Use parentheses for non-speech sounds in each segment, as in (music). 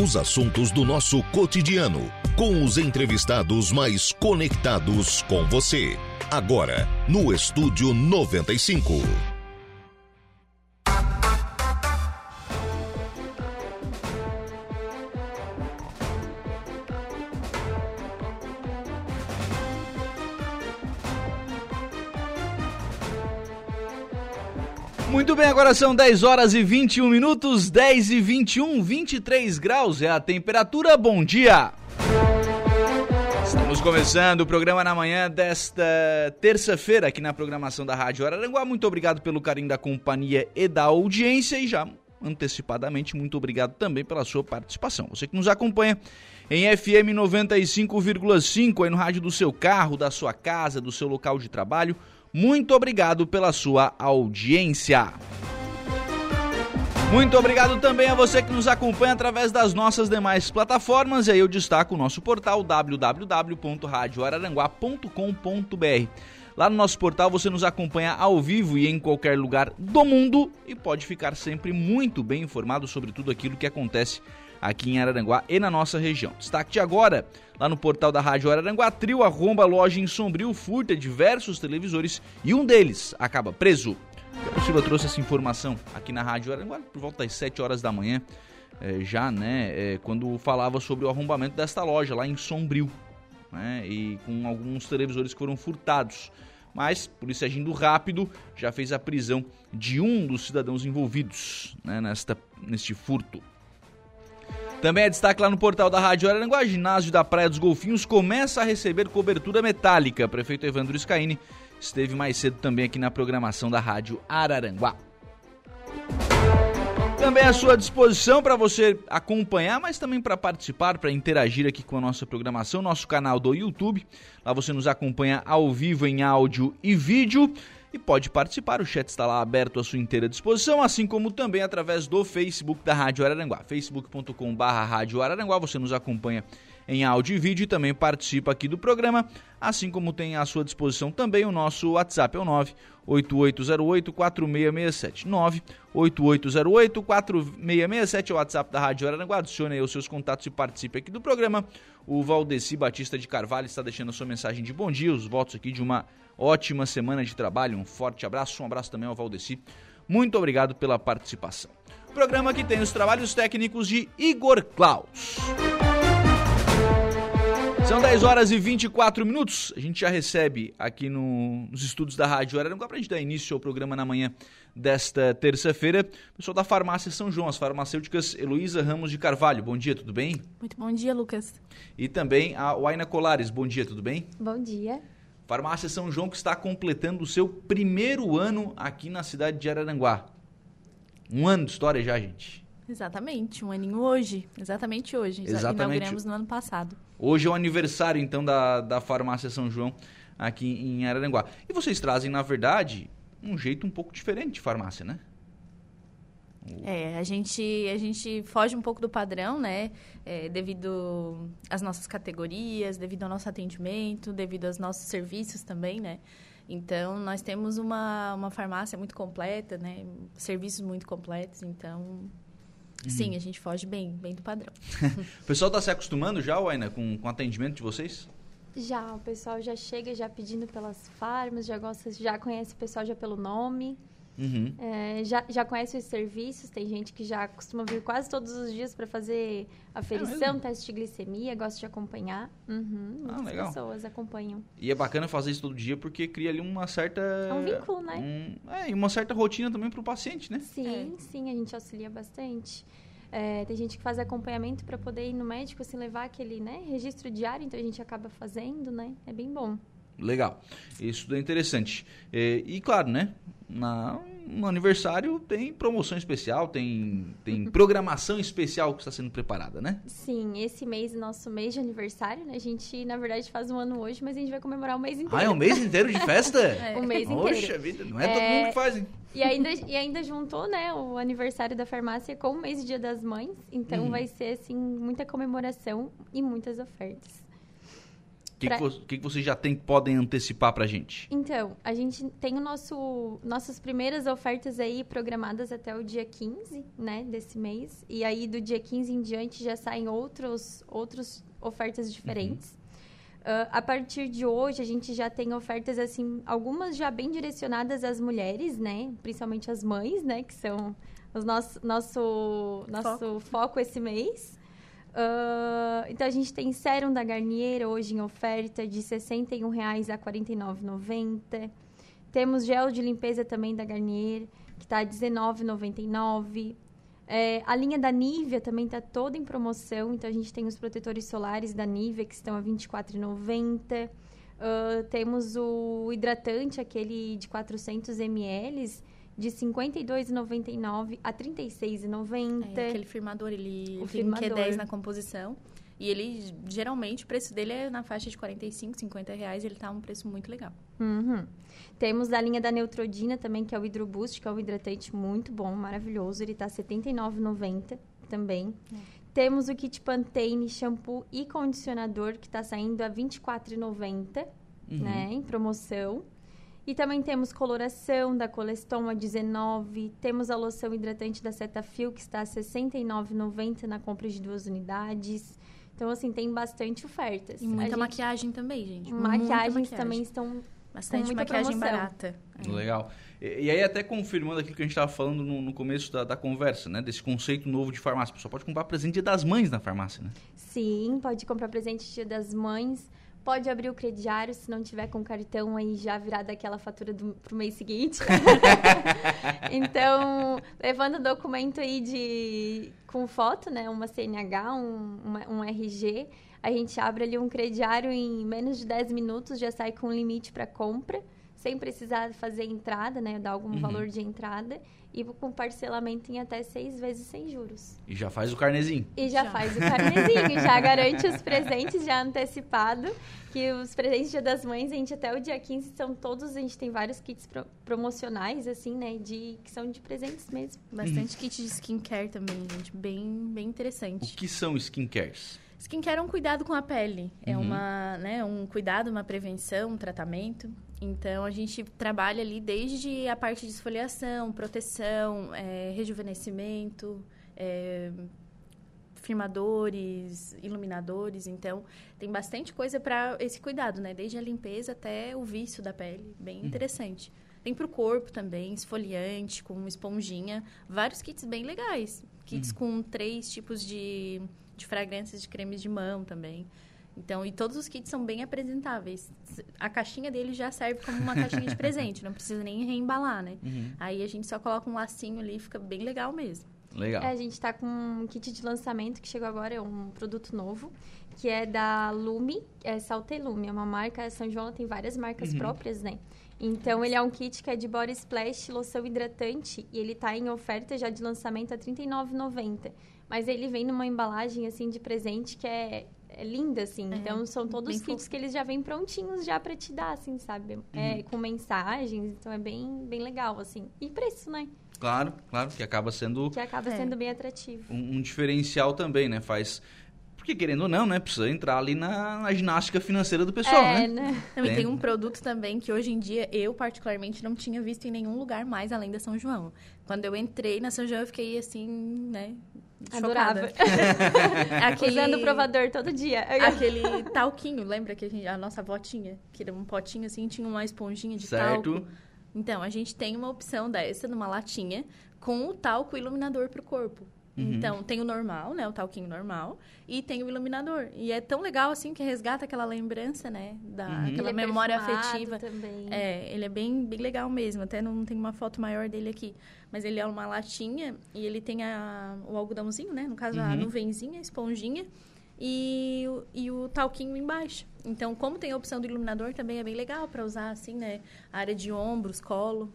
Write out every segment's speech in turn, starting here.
Os assuntos do nosso cotidiano, com os entrevistados mais conectados com você. Agora, no Estúdio 95. Agora são 10 horas e 21 minutos, 10 e 21, 23 graus é a temperatura. Bom dia! Estamos começando o programa na manhã desta terça-feira aqui na programação da Rádio Araranguá. Muito obrigado pelo carinho da companhia e da audiência e já antecipadamente muito obrigado também pela sua participação. Você que nos acompanha em FM 95,5 aí no rádio do seu carro, da sua casa, do seu local de trabalho muito obrigado pela sua audiência. Muito obrigado também a você que nos acompanha através das nossas demais plataformas. E aí eu destaco o nosso portal www.radioararanguá.com.br. Lá no nosso portal você nos acompanha ao vivo e em qualquer lugar do mundo e pode ficar sempre muito bem informado sobre tudo aquilo que acontece aqui em Araranguá e na nossa região. Destaque de agora, lá no portal da Rádio Araranguá, trio arromba loja em Sombrio, furta diversos televisores e um deles acaba preso. O Silva trouxe essa informação aqui na Rádio Araranguá por volta das 7 horas da manhã, é, já, né, é, quando falava sobre o arrombamento desta loja lá em Sombrio, né, e com alguns televisores que foram furtados. Mas, polícia agindo rápido, já fez a prisão de um dos cidadãos envolvidos né, nesta, neste furto. Também é destaque lá no portal da Rádio Araranguá, ginásio da Praia dos Golfinhos começa a receber cobertura metálica. Prefeito Evandro Scaini esteve mais cedo também aqui na programação da Rádio Araranguá. Também à sua disposição para você acompanhar, mas também para participar, para interagir aqui com a nossa programação, nosso canal do YouTube. Lá você nos acompanha ao vivo em áudio e vídeo e pode participar. O chat está lá aberto à sua inteira disposição, assim como também através do Facebook da Rádio Araranguá, Araranguá. Você nos acompanha em áudio e vídeo e também participa aqui do programa, assim como tem à sua disposição também o nosso WhatsApp, é o 98808-4667. 98808-4667 é o WhatsApp da Rádio Araranguá. Adicione aí os seus contatos e participe aqui do programa. O Valdeci Batista de Carvalho está deixando a sua mensagem de bom dia, os votos aqui de uma ótima semana de trabalho. Um forte abraço, um abraço também ao Valdeci. Muito obrigado pela participação. Programa que tem os trabalhos técnicos de Igor Klaus. São 10 horas e 24 minutos. A gente já recebe aqui no, nos estúdios da Rádio Araranguá para a gente dar início ao programa na manhã desta terça-feira. Pessoal da Farmácia São João, as farmacêuticas Heloísa Ramos de Carvalho. Bom dia, tudo bem? Muito bom dia, Lucas. E também a Waina Colares. Bom dia, tudo bem? Bom dia. Farmácia São João que está completando o seu primeiro ano aqui na cidade de Araranguá. Um ano de história já, gente. Exatamente, um aninho hoje. Exatamente hoje. Exatamente. Inauguramos no ano passado. Hoje é o aniversário, então, da, da Farmácia São João aqui em Araranguá. E vocês trazem, na verdade, um jeito um pouco diferente de farmácia, né? É, a gente, a gente foge um pouco do padrão, né? É, devido às nossas categorias, devido ao nosso atendimento, devido aos nossos serviços também, né? Então, nós temos uma, uma farmácia muito completa, né? Serviços muito completos, então... Uhum. Sim, a gente foge bem, bem do padrão. (laughs) o pessoal está se acostumando já, Waina, com, com o atendimento de vocês? Já, o pessoal já chega já pedindo pelas farmas, já gosta, já conhece o pessoal já pelo nome. Uhum. É, já, já conhece os serviços, tem gente que já costuma vir quase todos os dias para fazer aferição, é teste de glicemia, gosta de acompanhar. Uhum, ah, muitas legal. pessoas acompanham. E é bacana fazer isso todo dia porque cria ali uma certa. É um vínculo, né? Um, é, e uma certa rotina também para o paciente, né? Sim, é. sim, a gente auxilia bastante. É, tem gente que faz acompanhamento para poder ir no médico, assim, levar aquele né, registro diário, então a gente acaba fazendo, né? É bem bom. Legal. Isso é interessante. E, e claro, né? Na, no aniversário tem promoção especial, tem, tem programação especial que está sendo preparada, né? Sim, esse mês é nosso mês de aniversário, né? A gente, na verdade, faz um ano hoje, mas a gente vai comemorar o mês inteiro. Ah, é um mês inteiro de festa? (laughs) é. O mês inteiro. Poxa vida, não é, é, todo mundo que faz, hein? E ainda, e ainda juntou, né, o aniversário da farmácia com o mês de Dia das Mães. Então uhum. vai ser, assim, muita comemoração e muitas ofertas. O que, pra... que, que, vocês já tem, podem antecipar para a gente? Então, a gente tem o nosso, nossas primeiras ofertas aí programadas até o dia 15, né, desse mês. E aí, do dia 15 em diante, já saem outros, outros ofertas diferentes. Uhum. Uh, a partir de hoje, a gente já tem ofertas, assim, algumas já bem direcionadas às mulheres, né? Principalmente as mães, né? Que são o nosso, nosso, nosso foco. foco esse mês. Uh, então, a gente tem sérum da Garnier hoje em oferta de R$ 61,00 a R$ 49,90. Temos gel de limpeza também da Garnier, que está R$ 19,99. É, a linha da Nivea também está toda em promoção. Então, a gente tem os protetores solares da Nivea, que estão a R$ 24,90. Uh, temos o hidratante, aquele de 400 ml, de R$ 52,99 a R$ 36,90. É, aquele firmador, ele o tem firmador. Q10 na composição. E ele, geralmente, o preço dele é na faixa de 45, 50 reais. Ele tá um preço muito legal. Uhum. Temos a linha da Neutrodina também, que é o Hidroboost, que é um hidratante muito bom, maravilhoso. Ele tá R$ 79,90 também. É. Temos o kit Pantene shampoo e condicionador, que está saindo a R$ 24,90, uhum. né, em promoção. E também temos coloração da Coleston a 19, temos a loção hidratante da Cetaphil que está a 69,90 na compra de duas unidades. Então, assim, tem bastante ofertas. E muita gente... maquiagem também, gente. Maquiagens maquiagem. também estão Bastante maquiagem promoção. barata. É. Legal. E, e, aí, até confirmando aquilo que a gente estava falando no, no começo da, da, conversa, né? Desse conceito novo de farmácia. A pessoa pode comprar presente dia das mães na farmácia, né? Sim, pode comprar presente dia das mães pode abrir o crediário se não tiver com cartão aí já virado aquela fatura do, pro mês seguinte. (laughs) então, levando o documento aí de com foto, né, uma CNH, um, uma, um RG, a gente abre ali um crediário em menos de 10 minutos, já sai com limite para compra, sem precisar fazer entrada, né, dar algum uhum. valor de entrada e com parcelamento em até seis vezes sem juros. E já faz o carnezinho. E já, já. faz o carnezinho, já (laughs) garante os presentes já antecipado, que os presentes Dia das Mães, a gente até o dia 15 são todos, a gente tem vários kits pro, promocionais, assim, né, de, que são de presentes mesmo. Bastante uhum. kit de skincare também, gente, bem, bem interessante. O que são skincares? Skincare é um cuidado com a pele, é uhum. uma, né, um cuidado, uma prevenção, um tratamento. Então, a gente trabalha ali desde a parte de esfoliação, proteção, é, rejuvenescimento, é, firmadores, iluminadores. Então, tem bastante coisa para esse cuidado, né? Desde a limpeza até o vício da pele. Bem uhum. interessante. Tem para o corpo também, esfoliante, com esponjinha. Vários kits bem legais. Kits uhum. com três tipos de, de fragrâncias de cremes de mão também. Então, e todos os kits são bem apresentáveis. A caixinha dele já serve como uma caixinha de (laughs) presente, não precisa nem reembalar, né? Uhum. Aí a gente só coloca um lacinho ali e fica bem legal mesmo. Legal. É, a gente está com um kit de lançamento que chegou agora, é um produto novo, que é da Lume, é Salte Lume, é uma marca, São João tem várias marcas uhum. próprias, né? Então, ele é um kit que é de body splash, loção hidratante, e ele está em oferta já de lançamento a R$ 39,90. Mas ele vem numa embalagem, assim, de presente que é é linda, assim. É, então, são todos os kits fofo. que eles já vêm prontinhos já para te dar, assim, sabe? É, uhum. É, com mensagens, então é bem, bem legal, assim. E preço, né? Claro, claro, que acaba sendo... Que acaba é. sendo bem atrativo. Um, um, diferencial também, né? Faz... Porque, querendo ou não, né? Precisa entrar ali na, na ginástica financeira do pessoal, é, né? né? Também tem um produto também que hoje em dia eu, particularmente, não tinha visto em nenhum lugar mais além da São João. Quando eu entrei na São João, eu fiquei assim, né? Adorava. (laughs) aquele... Usando o provador todo dia. (laughs) Aquele talquinho, lembra que a, gente, a nossa avó tinha? Que era um potinho assim, tinha uma esponjinha de certo. talco. Então, a gente tem uma opção dessa numa latinha com o talco iluminador para o corpo. Uhum. Então, tem o normal, né? O talquinho normal. E tem o iluminador. E é tão legal, assim, que resgata aquela lembrança, né? Da, uhum. Aquela é memória afetiva. Também. É, ele é bem, bem legal mesmo. Até não tem uma foto maior dele aqui. Mas ele é uma latinha e ele tem a, o algodãozinho, né? No caso, uhum. a nuvenzinha, a esponjinha. E, e o talquinho embaixo. Então, como tem a opção do iluminador, também é bem legal para usar, assim, né? A área de ombros, colo.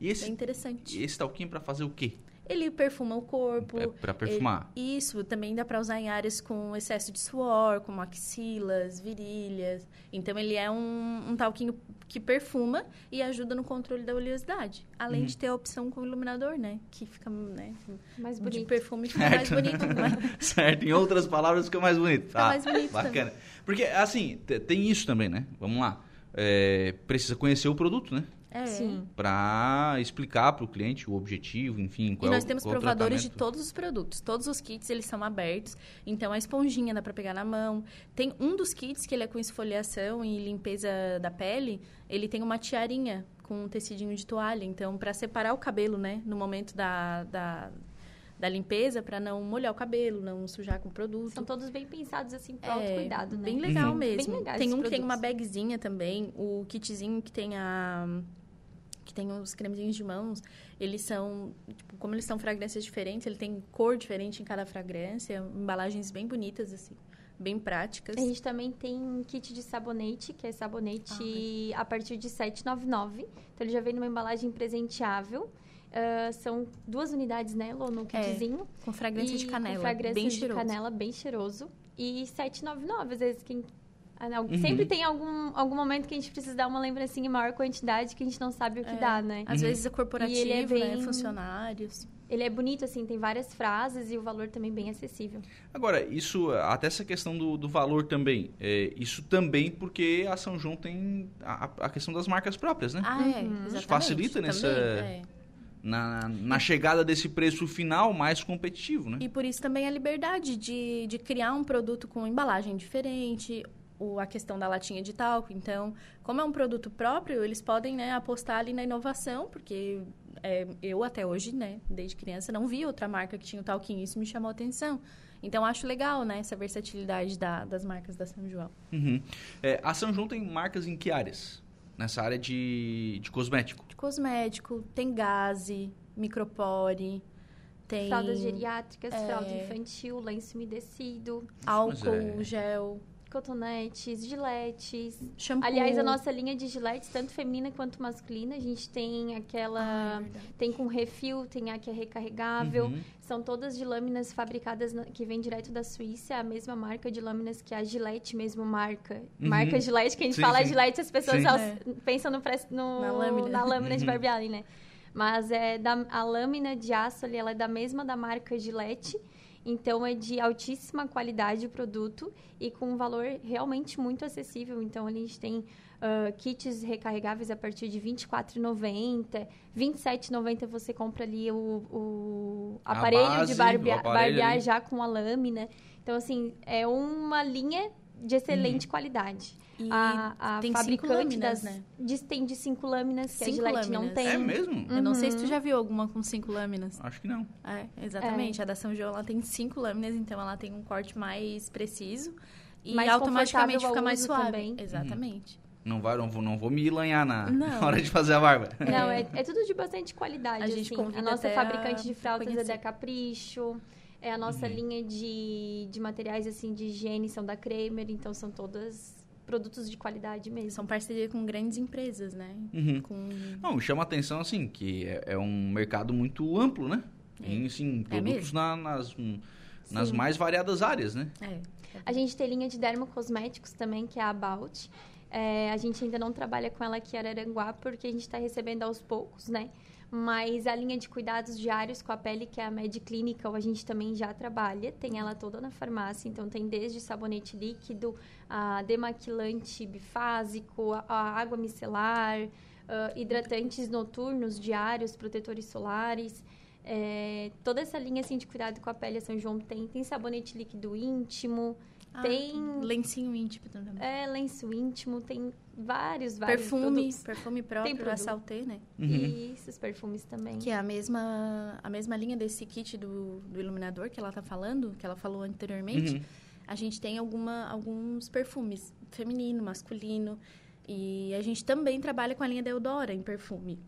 E esse, bem interessante. E esse talquinho para fazer o quê? Ele perfuma o corpo. É para perfumar. Ele, isso, também dá para usar em áreas com excesso de suor, como axilas, virilhas. Então ele é um, um talquinho que perfuma e ajuda no controle da oleosidade. Além uhum. de ter a opção com iluminador, né? Que fica, né? Mais bonito. De perfume fica certo. mais bonito. (laughs) Né? certo, em outras palavras fica mais bonito. Fica ah, mais bonito Bacana. Também. Porque, assim, tem isso também, né? Vamos lá. É, precisa conhecer o produto, né? É. Sim. Para explicar para o cliente o objetivo, enfim, qual E nós temos provadores de todos os produtos. Todos os kits, eles são abertos. Então, a esponjinha dá para pegar na mão. Tem um dos kits que ele é com esfoliação e limpeza da pele. Ele tem uma tiarinha com um tecidinho de toalha. Então, para separar o cabelo, né? No momento da, da da limpeza para não molhar o cabelo, não sujar com o produto. São todos bem pensados assim para é, autocuidado, né? Bem legal uhum. mesmo. Bem tem um que tem uma bagzinha também, o kitzinho que tem a que tem os cremezinhos de mãos, eles são, tipo, como eles são fragrâncias diferentes, ele tem cor diferente em cada fragrância, embalagens bem bonitas, assim, bem práticas. A gente também tem kit de sabonete, que é sabonete ah, a partir de 7,99. Então, ele já vem numa embalagem presenteável. Uh, são duas unidades, né, Lô, no é, kitzinho. É, com fragrância de canela, com fragrância bem de cheiroso. canela, bem cheiroso. E 7,99. Às vezes, quem uhum. Sempre tem algum, algum momento que a gente precisa dar uma lembrancinha em maior quantidade que a gente não sabe o que é. dá, né? Às uhum. vezes é corporativo, ele é né? bem... né? funcionários. Ele é bonito, assim, tem várias frases e o valor também bem acessível. Agora, isso, até essa questão do, do valor também, é, isso também porque a São João tem a, a questão das marcas próprias, né? Ah, é, uhum. Isso facilita nessa... é. Na, na, chegada desse preço final mais competitivo, né? E por isso também a liberdade de, de criar um produto com embalagem diferente, o, a questão da latinha de talco. Então, como é um produto próprio, eles podem né, apostar ali na inovação, porque é, eu até hoje, né, desde criança, não vi outra marca que tinha o talquinho. Isso me chamou a atenção. Então, acho legal, né, essa versatilidade da, das marcas da São João. Uhum. É, a São João tem marcas em que áreas? Nessa área de, de cosmético? De cosmético, tem gaze, micropore, tem... Fraldas geriátricas, é... fralda infantil, lenço umedecido. Álcool, é... gel cotonetes, giletes. Shampoo. Aliás, a nossa linha de giletes, tanto feminina quanto masculina, a gente tem aquela. Ah, é tem com refil, tem a que é recarregável. Uhum. São todas de lâminas fabricadas na, que vem direto da Suíça, a mesma marca de lâminas que a Gillette mesmo marca. Uhum. Marca Gillette, que a gente sim, fala sim. Gillette, as pessoas é. pensam no, no, na lâmina, na lâmina uhum. de barbear né? Mas é da, a lâmina de aço ali, ela é da mesma da marca Gillette. Então, é de altíssima qualidade o produto e com um valor realmente muito acessível. Então, a gente tem uh, kits recarregáveis a partir de R$ 24,90. R$ 27,90 você compra ali o, o aparelho base, de barbia, aparelho barbear já com a lâmina. Então, assim, é uma linha de excelente uhum. qualidade. E a, a tem fabricante lâminas, das, né? de, tem de cinco lâminas, cinco que a Gillette lâminas. não tem. É mesmo? Uhum. Eu não sei se tu uhum. já viu alguma com cinco lâminas. Acho que não. É, exatamente. É. A da São João, ela tem cinco lâminas, então ela tem um corte mais preciso. E mais automaticamente fica mais suave. Também. Exatamente. Uhum. Não, vai, não, vou, não vou me lanhar na, na, (laughs) hora de fazer a barba. Não, é, (laughs) é tudo de bastante qualidade. A, gente assim. a nossa fabricante de fraldas é da Capricho. É a nossa uhum. linha de, de materiais assim de higiene são da Kramer, então são todas produtos de qualidade mesmo. São parceria com grandes empresas, né? Uhum. Com... Não, chama atenção, assim, que é, é um mercado muito amplo, né? É. Em, assim, é produtos é na, nas, nas mais variadas áreas, né? É. A gente tem linha de dermocosméticos também, que é a About. É, a gente ainda não trabalha com ela aqui em Araranguá, porque a gente está recebendo aos poucos, né? Mas a linha de cuidados diários com a pele, que é a Med Clinical, a gente também já trabalha. Tem ela toda na farmácia, então tem desde sabonete líquido, a demaquilante bifásico, a, água micelar, uh, hidratantes noturnos diários, protetores solares. É, toda essa linha assim, de cuidado com a pele a São João tem. Tem sabonete líquido íntimo, ah, tem... Lencinho íntimo também. É, lenço íntimo, tem vários, vários perfume, produtos. Perfume próprio, tem a Salté, né? Uhum. Isso, os perfumes também. Que é a mesma, a mesma linha desse kit do, do iluminador que ela tá falando, que ela falou anteriormente. Uhum. A gente tem alguma, alguns perfumes, feminino, masculino. E a gente também trabalha com a linha da Eudora em perfume.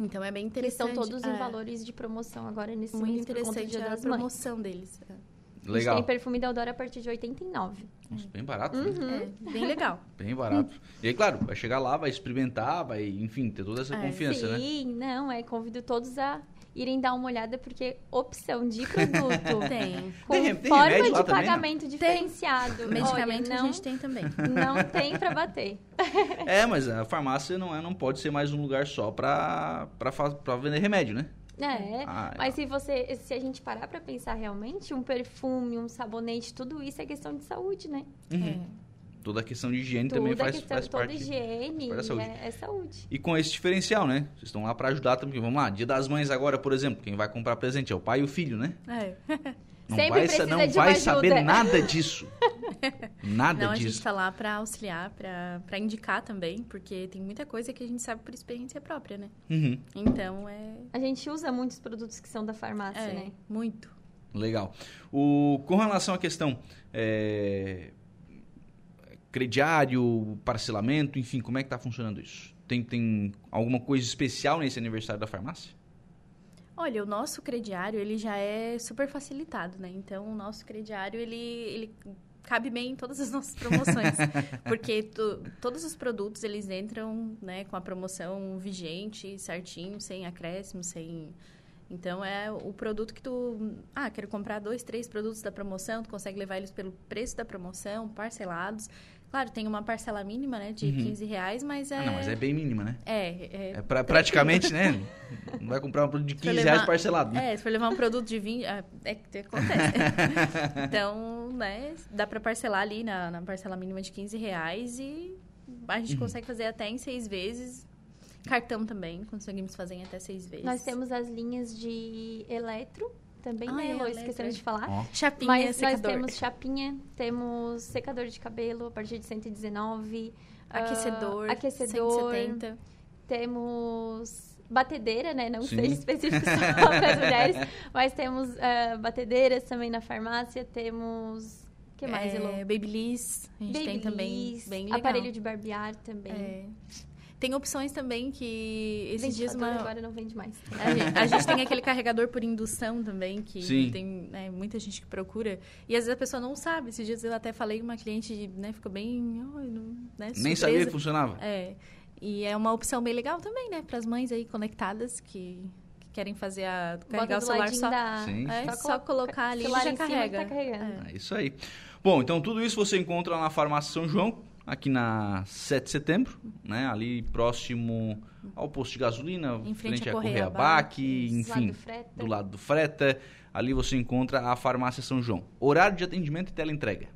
Então é bem interessante. Que estão todos é. em valores de promoção agora nesse Muito interessante a promoção deles. É. Legal. A gente tem perfume da Eudora a partir de 89. Nossa, bem barato. Né? Uhum. Né? É, bem legal. (laughs) Bem barato. E aí, claro, vai chegar lá, vai experimentar, vai, enfim, ter toda essa é, confiança, sim, né? Sim, não, é, convido todos a irem dar uma olhada, porque opção de (laughs) produto tem. com Tem- tem forma de também, pagamento diferenciado. Medicamento Olha, a não, gente tem também. não tem pra bater. É, mas a farmácia não, é, não pode ser mais um lugar só pra, pra, fa- pra vender remédio, né? É, Ah, mas se você, se a gente parar pra pensar realmente, um perfume, um sabonete, tudo isso é questão de saúde, né? Uhum. Toda a questão de higiene Tudo também é faz, questão faz de toda parte. higiene faz a saúde. é, é saúde. E com esse diferencial, né? Vocês estão lá pra ajudar também. Vamos lá, dia das mães agora, por exemplo. Quem vai comprar presente é o pai e o filho, né? É. Não Sempre vai, não de vai uma saber né? ajuda. nada disso. (laughs) (laughs) Nada Não, a gente disso. tá lá pra auxiliar, pra indicar também, porque tem muita coisa que a gente sabe por experiência própria, né? Uhum, Então é, A gente usa muitos produtos que são da farmácia, é né? muito. legal. O, com relação à questão é, crediário, parcelamento, enfim, como é que tá funcionando isso? Tem, tem alguma coisa especial nesse aniversário da farmácia? Olha, o nosso crediário, ele já é super facilitado, né? Então, o nosso crediário, ele, ele cabe bem em todas as nossas promoções. (laughs) porque to- todos os produtos, eles entram né, com a promoção vigente, certinho, sem acréscimo, sem... Então, é o produto que tu... Ah, quero comprar dois, três produtos da promoção, tu consegue levar eles pelo preço da promoção, parcelados. Claro, tem uma parcela mínima, né, de 15 reais, mas é... Ah, não, mas é bem mínima, né? É, é, É pra, praticamente, né? Não vai comprar um produto de Se for 15 levar- reais parcelado, né? É, se for levar um produto de 20, é, é que acontece. (laughs) então, né, dá pra parcelar ali na, na parcela mínima de 15 reais e a Uhum. gente consegue fazer até em seis vezes. Cartão também, conseguimos fazer em até seis vezes. Nós temos as linhas de eletro também, Ah, né, é, Elô? Esquecemos de falar. Ó, Chapinha, Mas nós secador. temos chapinha, temos secador de cabelo a partir de 119, ah, aquecedor, aquecedor, 170. temos batedeira, né? Não Sim. seja específico só para as mulheres, mas temos ah, batedeiras também na farmácia, temos o que mais, Elô? É, Babyliss, a gente tem também Babyliss, bem legal. aparelho de barbear também. É. Tem opções também que esses dias uma, agora não vende mais. (laughs) A gente, a gente tem aquele carregador por indução também, que Sim. tem né, muita gente que procura. E às vezes a pessoa não sabe. Esses dias eu até falei com uma cliente, né, ficou bem. "Ai, não", né, nem sabia que funcionava. É. E é uma opção bem legal também, né, para as mães aí conectadas que, que querem fazer a. carregar Bota o celular só. da... Sim. É, Só só, coloca- colocar ali e celular já que carrega. tá carregando. É isso aí. Bom, então tudo isso você encontra na Farmácia São João, aqui na 7 de setembro, né? Ali próximo ao posto de gasolina, Em frente à à Correia Correia Bac, Do lado enfim, do Freta. do lado do Freta. Ali você encontra a Farmácia São João. Horário de atendimento e teleentrega.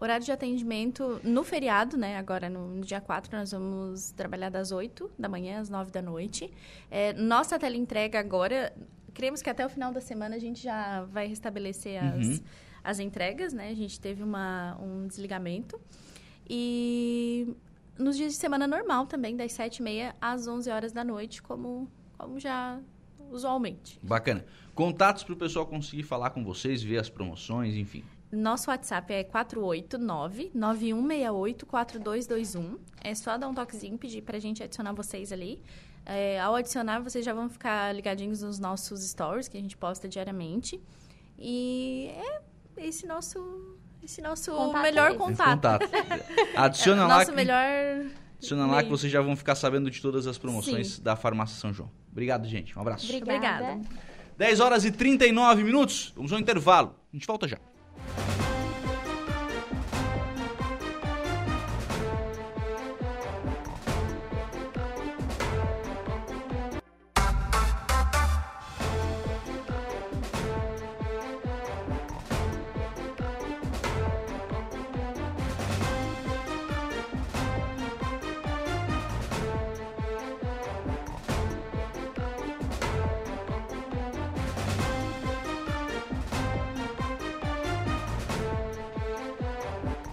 Horário de atendimento no feriado, né? Agora no, no dia 4 nós vamos trabalhar das 8 da manhã às 9 da noite. É, nossa teleentrega agora, queremos que até o final da semana a gente já vai restabelecer as, Uhum. as entregas, né? A gente teve uma, um desligamento. E nos dias de semana normal também, das 7h30 às 11 horas da noite, como, como já usualmente. Bacana. Contatos para o pessoal conseguir falar com vocês, ver as promoções, enfim. Nosso WhatsApp é 489-9168-4221. É só dar um toquezinho, pedir pra gente adicionar vocês ali. É, ao adicionar, vocês já vão ficar ligadinhos nos nossos stories, que a gente posta diariamente. E é esse nosso, esse nosso Contato melhor é esse. contato. (laughs) Adiciona É, lá, nosso que, melhor... adiciona lá que meio. vocês já vão ficar sabendo de todas as promoções da Farmácia São João. Obrigado, gente. Um abraço. Obrigada. Obrigada. 10 horas e 39 minutos. Vamos ao intervalo. A gente volta já.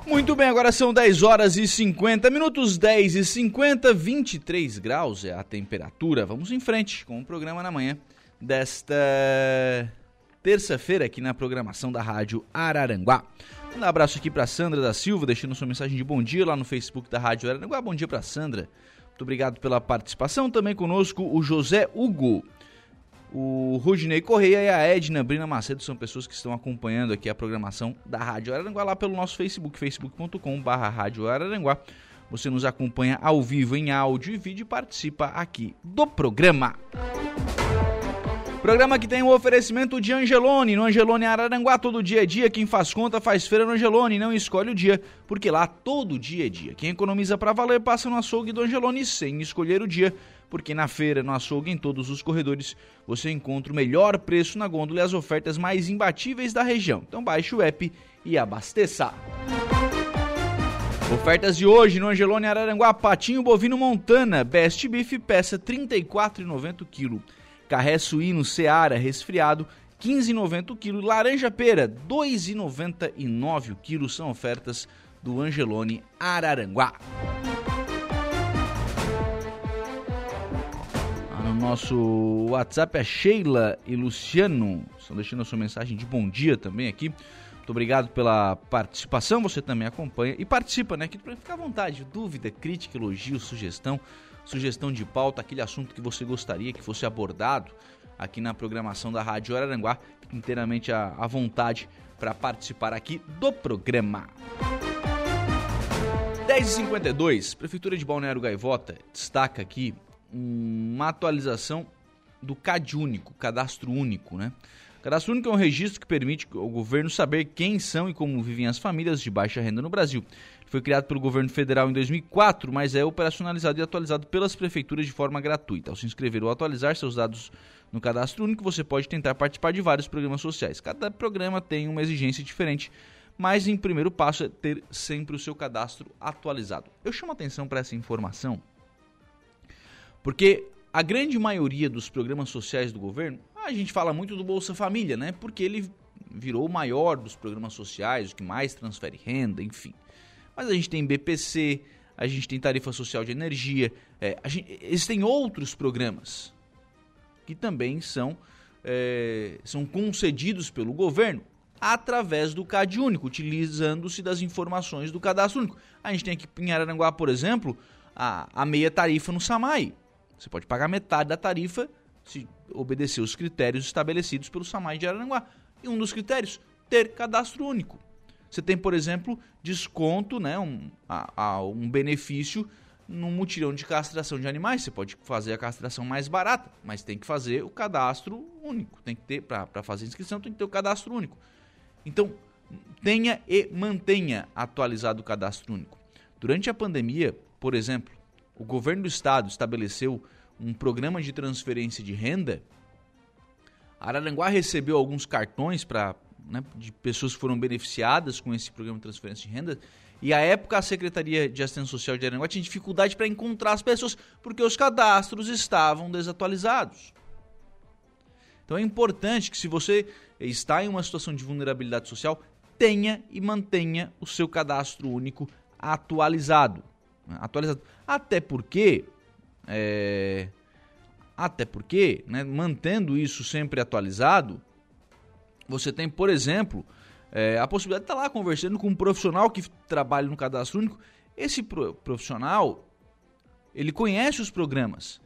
Muito bem, agora são 10 horas e 50 minutos, 10 e 50, 23 graus é a temperatura. Vamos em frente com o programa na manhã desta terça-feira aqui na programação da Rádio Araranguá. Um abraço aqui para Sandra da Silva, deixando sua mensagem de bom dia lá no Facebook da Rádio Araranguá. Bom dia para Sandra. Muito obrigado pela participação. Também conosco o José Hugo. O Rudinei Correia e a Edna Brina Macedo são pessoas que estão acompanhando aqui a programação da Rádio Araranguá lá pelo nosso Facebook, facebook.com.br Rádio Araranguá. Você nos acompanha ao vivo em áudio e vídeo e participa aqui do programa. Programa que tem o um oferecimento de Angelone. No Angelone Araranguá, todo dia é dia. Quem faz conta faz feira no Angelone. Não escolhe o dia, porque lá todo dia é dia. Quem economiza para valer passa no açougue do Angelone sem escolher o dia. Porque na feira, no açougue, em todos os corredores, você encontra o melhor preço na gôndola e as ofertas mais imbatíveis da região. Então baixe o app e abasteça. Ofertas de hoje no Angelone Araranguá, patinho bovino Montana, Best Beef, peça R$ 34,90 kg. Carré suíno Seara resfriado, 15,90 o quilo. Laranja pera, 2,99 o quilo. São ofertas do Angelone Araranguá. Nosso WhatsApp, a Sheila e Luciano estão deixando a sua mensagem de bom dia também aqui. Muito obrigado pela participação. Você também acompanha e participa, né? Que fica à vontade. Dúvida, crítica, elogio, sugestão sugestão de pauta, aquele assunto que você gostaria que fosse abordado aqui na programação da Rádio Araranguá, fique inteiramente à, à vontade para participar aqui do programa. 10h52, Prefeitura de Balneário Gaivota destaca aqui uma atualização do CAD único, cadastro único, né? Cadastro único é um registro que permite ao governo saber quem são e como vivem as famílias de baixa renda no Brasil. Foi criado pelo governo federal em 2004, mas é operacionalizado e atualizado pelas prefeituras de forma gratuita. Ao se inscrever ou atualizar seus dados no cadastro único, você pode tentar participar de vários programas sociais. Cada programa tem uma exigência diferente, mas em primeiro passo é ter sempre o seu cadastro atualizado. Eu chamo atenção para essa informação porque a grande maioria dos programas sociais do governo, a gente fala muito do Bolsa Família, né? Porque ele virou o maior dos programas sociais, o que mais transfere renda, enfim. Mas a gente tem BPC, a gente tem tarifa social de energia, é, a gente, existem outros programas que também são, é, são concedidos pelo governo através do CAD único, utilizando-se das informações do cadastro único. A gente tem aqui em Araranguá, por exemplo, a, a meia tarifa no SAMAI. Você pode pagar metade da tarifa se obedecer os critérios estabelecidos pelo SAMAI de Araranguá. E um dos critérios, ter cadastro único. Você tem, por exemplo, desconto, né, um, a, a, um benefício no mutirão de castração de animais. Você pode fazer a castração mais barata, mas tem que fazer o cadastro único. Tem que ter, para fazer inscrição, tem que ter o cadastro único. Então, tenha e mantenha atualizado o cadastro único. Durante a pandemia, por exemplo, o governo do estado estabeleceu um programa de transferência de renda. Araranguá recebeu alguns cartões para né, de pessoas que foram beneficiadas com esse programa de transferência de renda. E à época a Secretaria de Assistência Social de Aranaguá tinha dificuldade para encontrar as pessoas porque os cadastros estavam desatualizados. Então é importante que se você está em uma situação de vulnerabilidade social, tenha e mantenha o seu cadastro único atualizado. Atualizado. Até porque, é, até porque, né, mantendo isso sempre atualizado, você tem, por exemplo, é, a possibilidade de estar lá conversando com um profissional que trabalha no cadastro único. Esse profissional, ele conhece os programas.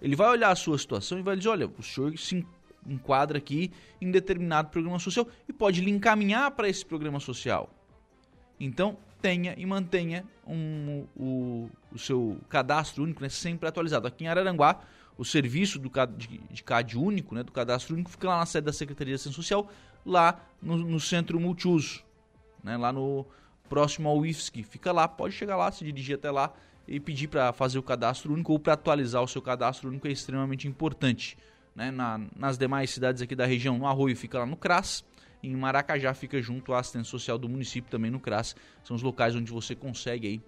Ele vai olhar a sua situação e vai dizer, olha, o senhor se enquadra aqui em determinado programa social e pode lhe encaminhar para esse programa social. Então, tenha e mantenha um, o, o seu cadastro único né, sempre atualizado. Aqui em Araranguá, o serviço do, de, de CAD único, né, do cadastro único, fica lá na sede da Secretaria de Assistência Social, lá no, no centro multiuso, né, lá no próximo ao IFSC. Fica lá, pode chegar lá, se dirigir até lá e pedir para fazer o cadastro único ou para atualizar o seu cadastro único é extremamente importante. Né? Na, nas demais cidades aqui da região, no Arroio fica lá no CRAS, em Maracajá fica junto à assistência social do município também no CRAS. São os locais onde você consegue aí,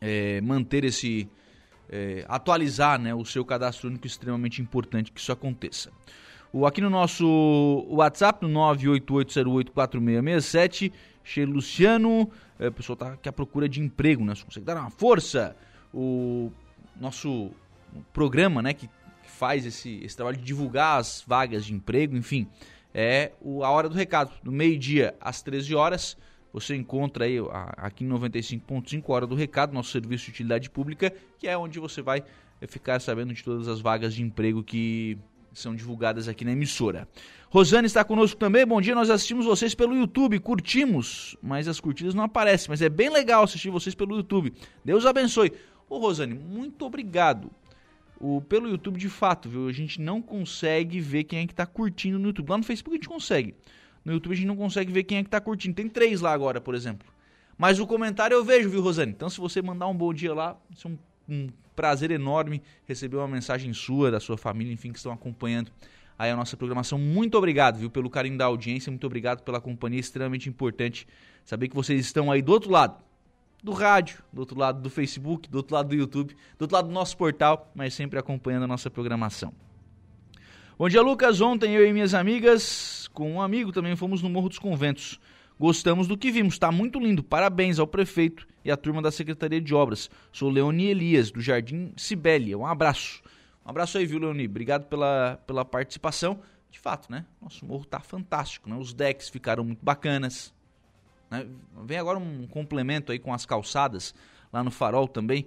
é, manter esse, é, atualizar né, o seu cadastro único, extremamente importante que isso aconteça. O, aqui no nosso WhatsApp, no 988084667, Cheio Luciano, é, o pessoal está aqui à procura de emprego, né? Você consegue dar uma força. O nosso programa, né, que, que faz esse, esse trabalho de divulgar as vagas de emprego, enfim, é a hora do recado. Do meio-dia às 13 horas, você encontra aí aqui em 95.5 hora do recado, nosso serviço de utilidade pública, que é onde você vai ficar sabendo de todas as vagas de emprego que são divulgadas aqui na emissora. Rosane está conosco também. Bom dia, nós assistimos vocês pelo YouTube, curtimos, mas as curtidas não aparecem, mas é bem legal assistir vocês pelo YouTube. Deus abençoe. Ô Rosane, muito obrigado. O, pelo YouTube de fato, viu? A gente não consegue ver quem é que tá curtindo no YouTube. Lá no Facebook a gente consegue. No YouTube a gente não consegue ver quem é que tá curtindo. Tem três lá agora, por exemplo. Mas o comentário eu vejo, viu, Rosane? Então se você mandar um bom dia lá, é um, um prazer enorme receber uma mensagem sua, da sua família, enfim, que estão acompanhando aí a nossa programação. Muito obrigado, viu, pelo carinho da audiência, muito obrigado pela companhia, extremamente importante saber que vocês estão aí do outro lado do rádio, do outro lado do Facebook, do outro lado do YouTube, do outro lado do nosso portal, mas sempre acompanhando a nossa programação. Bom dia, Lucas. Ontem eu e minhas amigas, com um amigo também, fomos no Morro dos Conventos. Gostamos do que vimos, está muito lindo. Parabéns ao prefeito e à turma da Secretaria de Obras. Sou Leoni Elias, do Jardim Sibélia. Um abraço. Um abraço aí, viu, Leoni? Obrigado pela, pela participação. De fato, né? Nosso morro tá fantástico, né? Os decks ficaram muito bacanas. Né? Vem agora um complemento aí com as calçadas lá no farol também.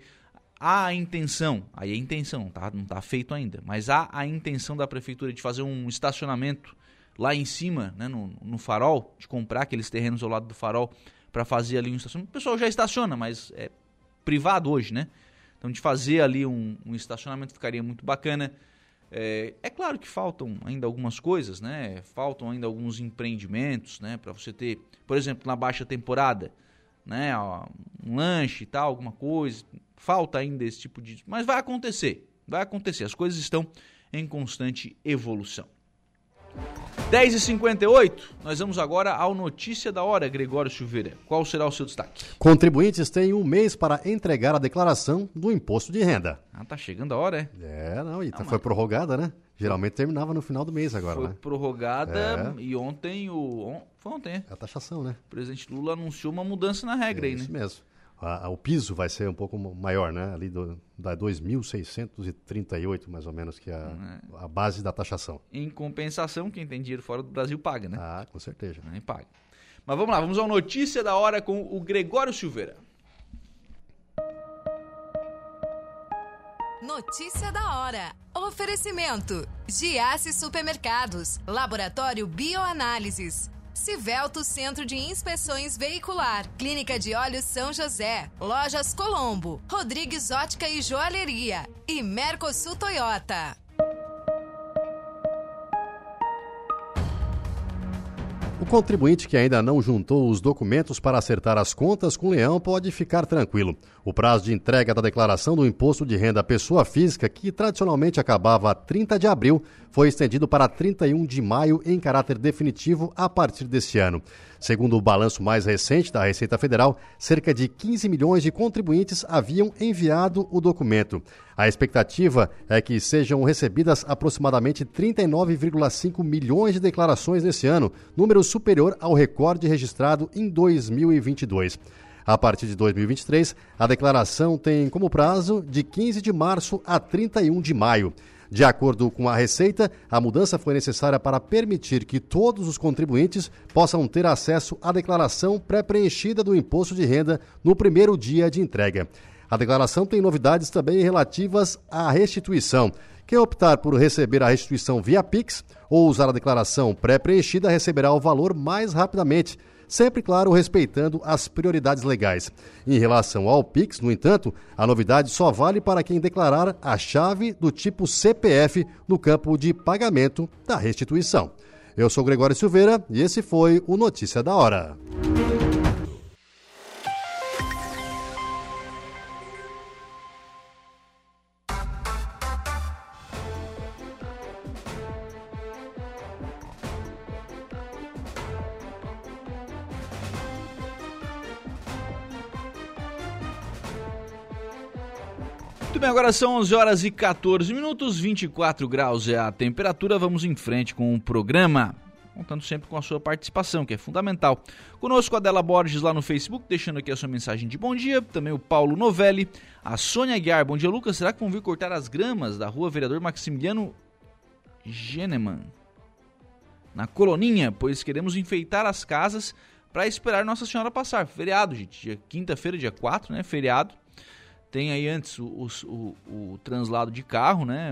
Há a intenção, aí a intenção, tá, não está feito ainda, mas há a intenção da prefeitura de fazer um estacionamento lá em cima, né, no, no farol, de comprar aqueles terrenos ao lado do farol para fazer ali um estacionamento. O pessoal já estaciona, mas é privado hoje, né? Então de fazer ali um, um estacionamento ficaria muito bacana. É, é, claro que faltam ainda algumas coisas, né? Faltam ainda alguns empreendimentos, né? Para você ter, por exemplo, na baixa temporada, né? Um lanche e tal, alguma coisa. Falta ainda esse tipo de. Mas vai acontecer, vai acontecer. As coisas estão em constante evolução. 10h58, nós vamos agora ao Notícia da Hora, Gregório Silveira. Qual será o seu destaque? Contribuintes têm um mês para entregar a declaração do imposto de renda. Ah, tá chegando a hora, é? É, não, e tá, foi prorrogada, né? Geralmente terminava no final do mês agora, foi né? prorrogada é. e ontem o... Foi ontem, é? A taxação, né? O presidente Lula anunciou uma mudança na regra é aí, né? Isso mesmo a, a, o piso vai ser um pouco maior, né? Ali do, da 2.638, mais ou menos, que é a, é. a, base da taxação. Em compensação, quem tem dinheiro fora do Brasil paga, né? Ah, com certeza. Nem paga. Mas vamos lá, vamos à notícia da hora com o Gregório Silveira. Notícia da hora. Oferecimento: Giasse Supermercados, Laboratório Bioanálises. Civelto Centro de Inspeções Veicular, Clínica de Olhos São José, Lojas Colombo, Rodrigues Ótica e Joalheria e Mercosul Toyota. Contribuinte que ainda não juntou os documentos para acertar as contas com o Leão pode ficar tranquilo. O prazo de entrega da declaração do imposto de renda à pessoa física, que tradicionalmente acabava a 30 de abril, foi estendido para 31 de maio em caráter definitivo a partir deste ano. Segundo o balanço mais recente da Receita Federal, cerca de 15 milhões de contribuintes haviam enviado o documento. A expectativa é que sejam recebidas aproximadamente 39,5 milhões de declarações nesse ano, número superior ao recorde registrado em 2022. A partir de 2023, a declaração tem como prazo de 15 de março a 31 de maio. De acordo com a Receita, a mudança foi necessária para permitir que todos os contribuintes possam ter acesso à declaração pré-preenchida do imposto de renda no primeiro dia de entrega. A declaração tem novidades também relativas à restituição. Quem optar por receber a restituição via Pix ou usar a declaração pré-preenchida receberá o valor mais rapidamente sempre, claro, respeitando as prioridades legais. Em relação ao Pix, no entanto, a novidade só vale para quem declarar a chave do tipo CPF no campo de pagamento da restituição. Eu sou Gregório Silveira e esse foi o Notícia da Hora. Agora são 11 horas e 14 minutos, 24 graus é a temperatura. Vamos em frente com o programa, contando sempre com a sua participação, que é fundamental. Conosco a Adela Borges lá no Facebook, deixando aqui a sua mensagem de bom dia. Também o Paulo Novelli, a Sônia Guiar. Bom dia, Lucas. Será que vão vir cortar as gramas da rua Vereador Maximiliano Geneman? Na Coloninha, pois queremos enfeitar as casas para esperar Nossa Senhora passar. Feriado, gente. Quinta-feira, dia 4, né? Feriado. Tem aí antes o, o, o, translado de carro, né?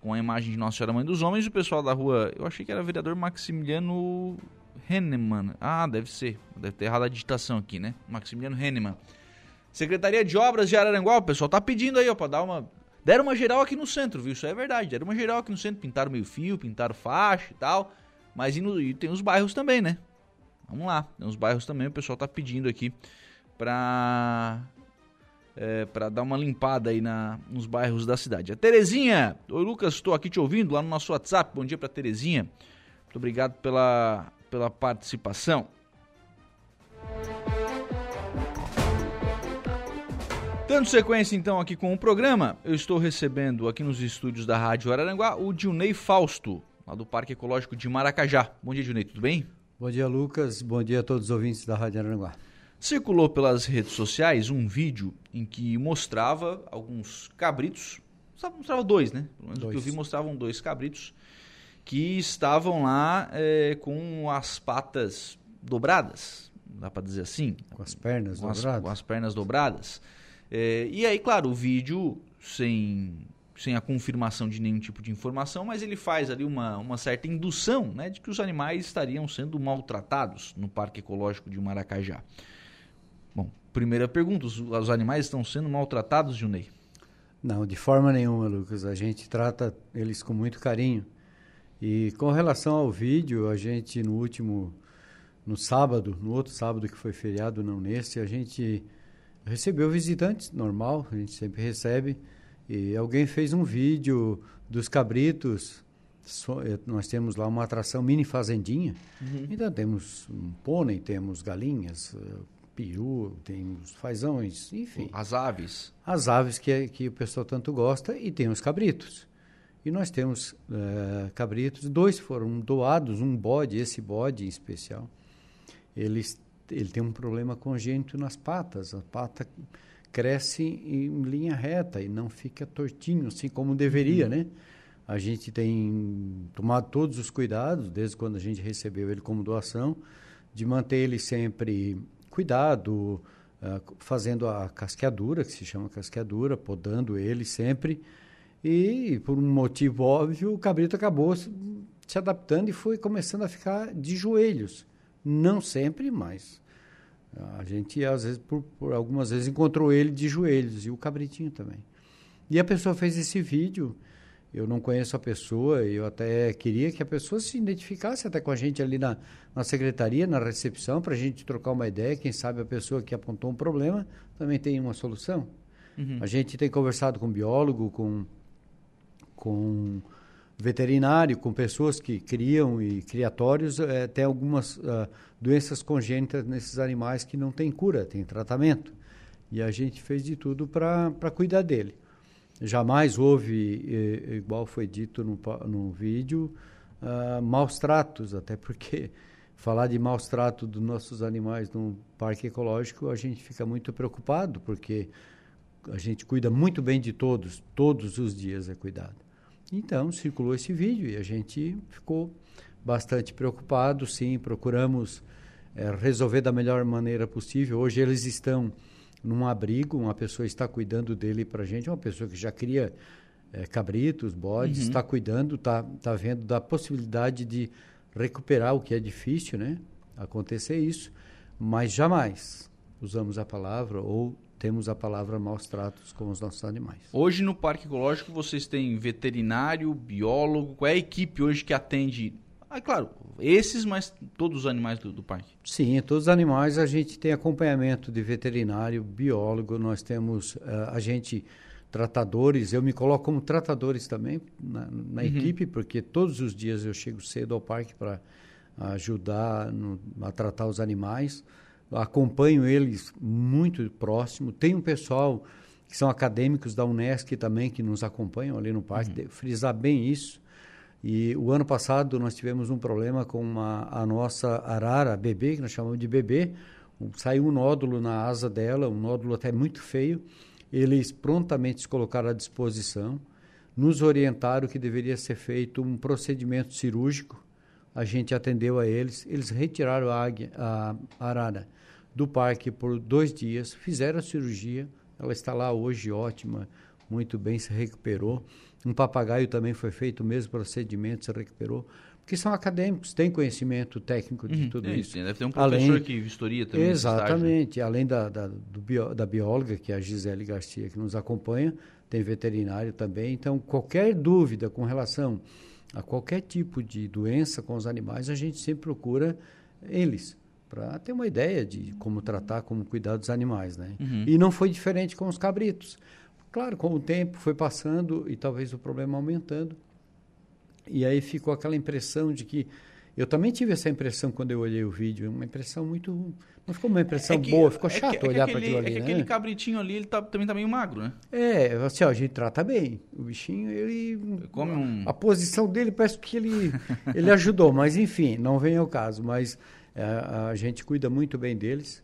Com a imagem de Nossa Senhora Mãe dos Homens. O pessoal da rua, eu achei que era vereador Maximiliano Henneman. Ah, deve ser. Deve ter errado a digitação aqui, né? Maximiliano Henneman. Secretaria de Obras de Araranguá, o pessoal tá pedindo aí, ó, pra dar uma Deram uma geral aqui no centro, viu? Isso é verdade. Deram uma geral aqui no centro, pintaram meio fio, pintaram faixa e tal. Mas e, no, e tem os bairros também, né? Vamos lá. Tem os bairros também, o pessoal tá pedindo aqui pra. É, para dar uma limpada aí na, nos bairros da cidade. A Terezinha, oi Lucas, estou aqui te ouvindo lá no nosso WhatsApp. Bom dia para Terezinha. Muito obrigado pela, pela participação. Dando sequência então aqui com o programa, eu estou recebendo aqui nos estúdios da Rádio Araranguá o Dilnei Fausto, lá do Parque Ecológico de Maracajá. Bom dia, Dilnei, tudo bem? Bom dia, Lucas. Bom dia a todos os ouvintes da Rádio Araranguá. Circulou pelas redes sociais um vídeo em que mostrava alguns cabritos, mostrava dois, né? Pelo menos dois. o que eu vi mostravam dois cabritos que estavam lá é, com as patas dobradas, dá para dizer assim? Com as pernas com dobradas. As, com as pernas dobradas. É, e aí, claro, o vídeo sem, sem a confirmação de nenhum tipo de informação, mas ele faz ali uma, uma certa indução né, de que os animais estariam sendo maltratados no Parque Ecológico de Maracajá. Primeira pergunta: os, os animais estão sendo maltratados, Junei? Não, de forma nenhuma, Lucas. A gente trata eles com muito carinho. E com relação ao vídeo, a gente no último, no sábado, no outro sábado que foi feriado, não nesse, a gente recebeu visitantes, normal, a gente sempre recebe. E alguém fez um vídeo dos cabritos. Eh, nós temos lá uma atração mini fazendinha. Uhum. Então temos um pônei, temos galinhas, peru, temos fazões, enfim. As aves. As aves que, que o pessoal tanto gosta e tem os cabritos. E nós temos uh, cabritos, dois foram doados, um bode, esse bode em especial. Eles, ele tem um problema congênito nas patas, a pata cresce em linha reta e não fica tortinho, assim como deveria, uhum. né? A gente tem tomado todos os cuidados, desde quando a gente recebeu ele como doação, de manter ele sempre cuidado, uh, fazendo a casqueadura, que se chama casqueadura, podando ele sempre, e, por um motivo óbvio, o cabrito acabou se adaptando e foi começando a ficar de joelhos. Não sempre, mas a gente, às vezes, por, por algumas vezes, encontrou ele de joelhos e o cabritinho também. E a pessoa fez esse vídeo. Eu não conheço a pessoa, eu até queria que a pessoa se identificasse até com a gente ali na, na secretaria, na recepção, para a gente trocar uma ideia. Quem sabe a pessoa que apontou um problema também tem uma solução. Uhum. A gente tem conversado com biólogo, com com veterinário, com pessoas que criam e criatórios, é, tem algumas uh, doenças congênitas nesses animais que não tem cura, tem tratamento. E a gente fez de tudo para cuidar dele. Jamais houve, eh, igual foi dito no, no vídeo, uh, maus tratos, até porque (laughs) falar de maus tratos dos nossos animais num parque ecológico, a gente fica muito preocupado, porque a gente cuida muito bem de todos, todos os dias é cuidado. Então, circulou esse vídeo e a gente ficou bastante preocupado, sim, procuramos é, resolver da melhor maneira possível. Hoje eles estão num abrigo, uma pessoa está cuidando dele para a gente, uma pessoa que já cria é, cabritos, bodes, uhum. está cuidando, está tá vendo da possibilidade de recuperar o que é difícil, né? Acontecer isso, mas jamais usamos a palavra ou temos a palavra maus tratos com os nossos animais. Hoje no Parque Ecológico vocês têm veterinário, biólogo, qual é a equipe hoje que atende? Ah, claro, esses, mas todos os animais do, do parque? Sim, todos os animais a gente tem acompanhamento de veterinário, biólogo, nós temos uh, a gente tratadores, eu me coloco como tratadores também na, na uhum. equipe, porque todos os dias eu chego cedo ao parque para ajudar no, a tratar os animais acompanho eles muito próximo. Tem um pessoal que são acadêmicos da Unesc também que nos acompanham ali no parque, uhum. frisar bem isso. E o ano passado nós tivemos um problema com uma, a nossa arara bebê, que nós chamamos de bebê. Um, saiu um nódulo na asa dela, um nódulo até muito feio. Eles prontamente se colocaram à disposição, nos orientaram que deveria ser feito um procedimento cirúrgico. A gente atendeu a eles, eles retiraram a, águia, a arara do parque por dois dias, fizeram a cirurgia, ela está lá hoje ótima, muito bem, se recuperou. Um papagaio também foi feito o mesmo procedimento, se recuperou. Porque são acadêmicos, têm conhecimento técnico de uhum, tudo é, isso. Deve ter um professor além, que vistoria também. Exatamente. Além da, da, bio, da bióloga, que é a Gisele Garcia, que nos acompanha, tem veterinário também. Então, qualquer dúvida com relação a qualquer tipo de doença com os animais, a gente sempre procura eles para ter uma ideia de como tratar, como cuidar dos animais, né? Uhum. E não foi diferente com os cabritos. Claro, com o tempo foi passando e talvez o problema aumentando. E aí ficou aquela impressão de que eu também tive essa impressão quando eu olhei o vídeo, uma impressão muito. Não ficou uma impressão é que, boa, ficou é chato que, é olhar para aquilo ali. É que né? aquele cabritinho ali, ele tá, também tá meio magro, né? É, assim, ó, a gente trata bem. O bichinho, ele. Come um... A posição dele parece que ele, ele ajudou, mas enfim, não vem ao caso. Mas é, a gente cuida muito bem deles.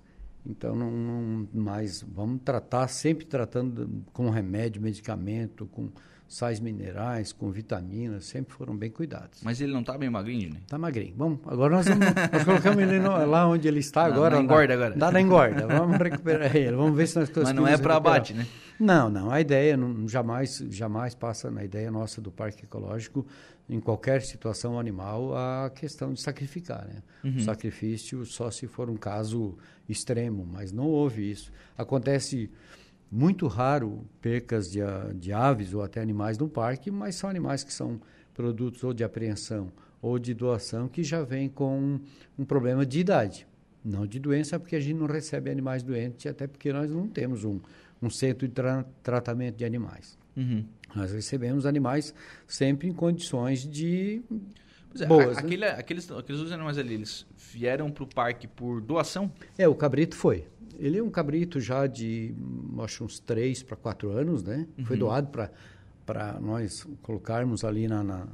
Então, não, não mais vamos tratar, sempre tratando com remédio, medicamento, com sais minerais, com vitaminas, sempre foram bem cuidados. Mas ele não está bem magrinho, né? Está magrinho. Vamos, agora nós, vamos, nós colocamos ele no, lá onde ele está não, agora. Na engorda agora. Dá na engorda. Vamos recuperar ele. Vamos ver se nós conseguimos. Mas não é para abate, né? Não, não. A ideia não, jamais, jamais passa na ideia nossa do Parque Ecológico, em qualquer situação animal, a questão de sacrificar. Né? Uhum. O sacrifício só se for um caso extremo, mas não houve isso. Acontece muito raro percas de, de aves ou até animais no parque, mas são animais que são produtos ou de apreensão ou de doação que já vêm com um, um problema de idade, não de doença, porque a gente não recebe animais doentes, até porque nós não temos um, um centro de tra tratamento de animais. Uhum. Nós recebemos animais sempre em condições de é, boas. A, né? aquele, aqueles, aqueles animais ali, eles vieram para o parque por doação? É, o cabrito foi. Ele é um cabrito já de, acho, uns 3 para 4 anos, né? Uhum. Foi doado para nós colocarmos ali na, na,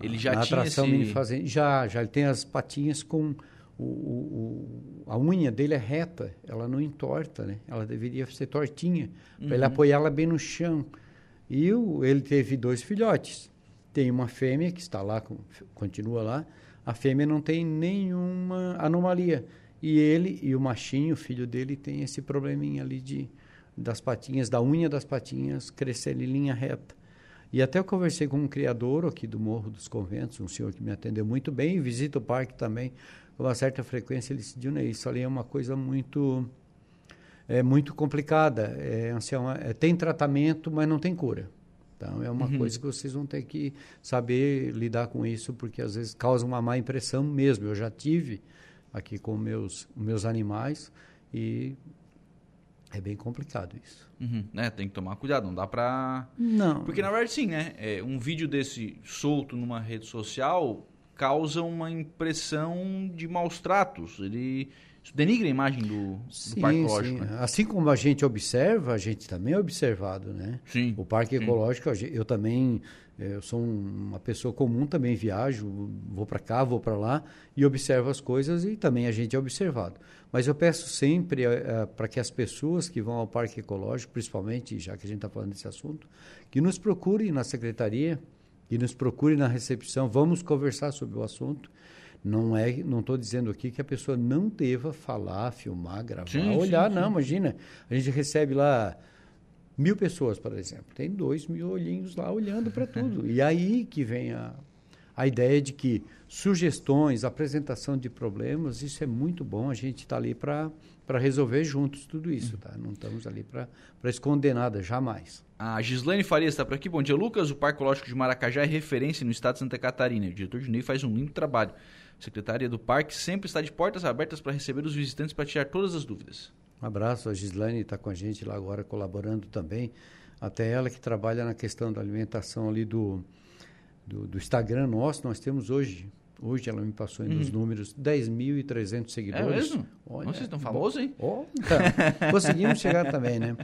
ele já na tinha atração esse... fazenda. Já, já. Ele tem as patinhas com... O, o, a unha dele é reta, ela não entorta, né? Ela deveria ser tortinha, uhum. para ele apoiar ela bem no chão. E o, ele teve dois filhotes. Tem uma fêmea que está lá, continua lá. A fêmea não tem nenhuma anomalia. E ele e o machinho, o filho dele, tem esse probleminha ali de das patinhas, da unha das patinhas crescer em linha reta. E até eu conversei com um criador aqui do Morro dos Conventos, um senhor que me atendeu muito bem, visita o parque também com uma certa frequência. Ele disse, isso ali é uma coisa muito é muito complicada. É, assim, é, é, tem tratamento, mas não tem cura. Então, é uma uhum. coisa que vocês vão ter que saber lidar com isso, porque às vezes causa uma má impressão mesmo. Eu já tive aqui com meus meus animais e é bem complicado isso. Uhum, né? Tem que tomar cuidado, não dá pra. Não. Porque na verdade, sim, né? É, um vídeo desse solto numa rede social causa uma impressão de maus tratos. Ele isso denigra a imagem do, sim, do parque ecológico. Né? Assim como a gente observa, a gente também é observado, né? Sim. O parque sim. ecológico, eu também eu sou uma pessoa comum, também viajo, vou para cá, vou para lá e observo as coisas e também a gente é observado. Mas eu peço sempre uh, para que as pessoas que vão ao parque ecológico, principalmente, já que a gente está falando desse assunto, que nos procurem na secretaria, que nos procurem na recepção, vamos conversar sobre o assunto. Não é, não estou dizendo aqui que a pessoa não deva falar, filmar, gravar, sim, olhar, sim, não, sim. imagina. A gente recebe lá mil pessoas, por exemplo. Tem dois mil olhinhos lá olhando para tudo. (laughs) E aí que vem a, a ideia de que sugestões, apresentação de problemas, isso é muito bom. A gente está ali para resolver juntos tudo isso. Tá? Não estamos ali para esconder nada, jamais. A Gislaine Farias está por aqui. Bom dia, Lucas. O Parque Ecológico de Maracajá é referência no estado de Santa Catarina. O diretor de Ney faz um lindo trabalho. Secretaria do Parque sempre está de portas abertas para receber os visitantes para tirar todas as dúvidas. Um abraço, a Gislaine está com a gente lá agora colaborando também. Até ela que trabalha na questão da alimentação ali do, do, do Instagram nosso, nós temos hoje, hoje ela me passou uhum. nos números, 10.300 seguidores. É mesmo? Olha, vocês estão famosos, hein? Oh, (laughs) então, conseguimos chegar também, né?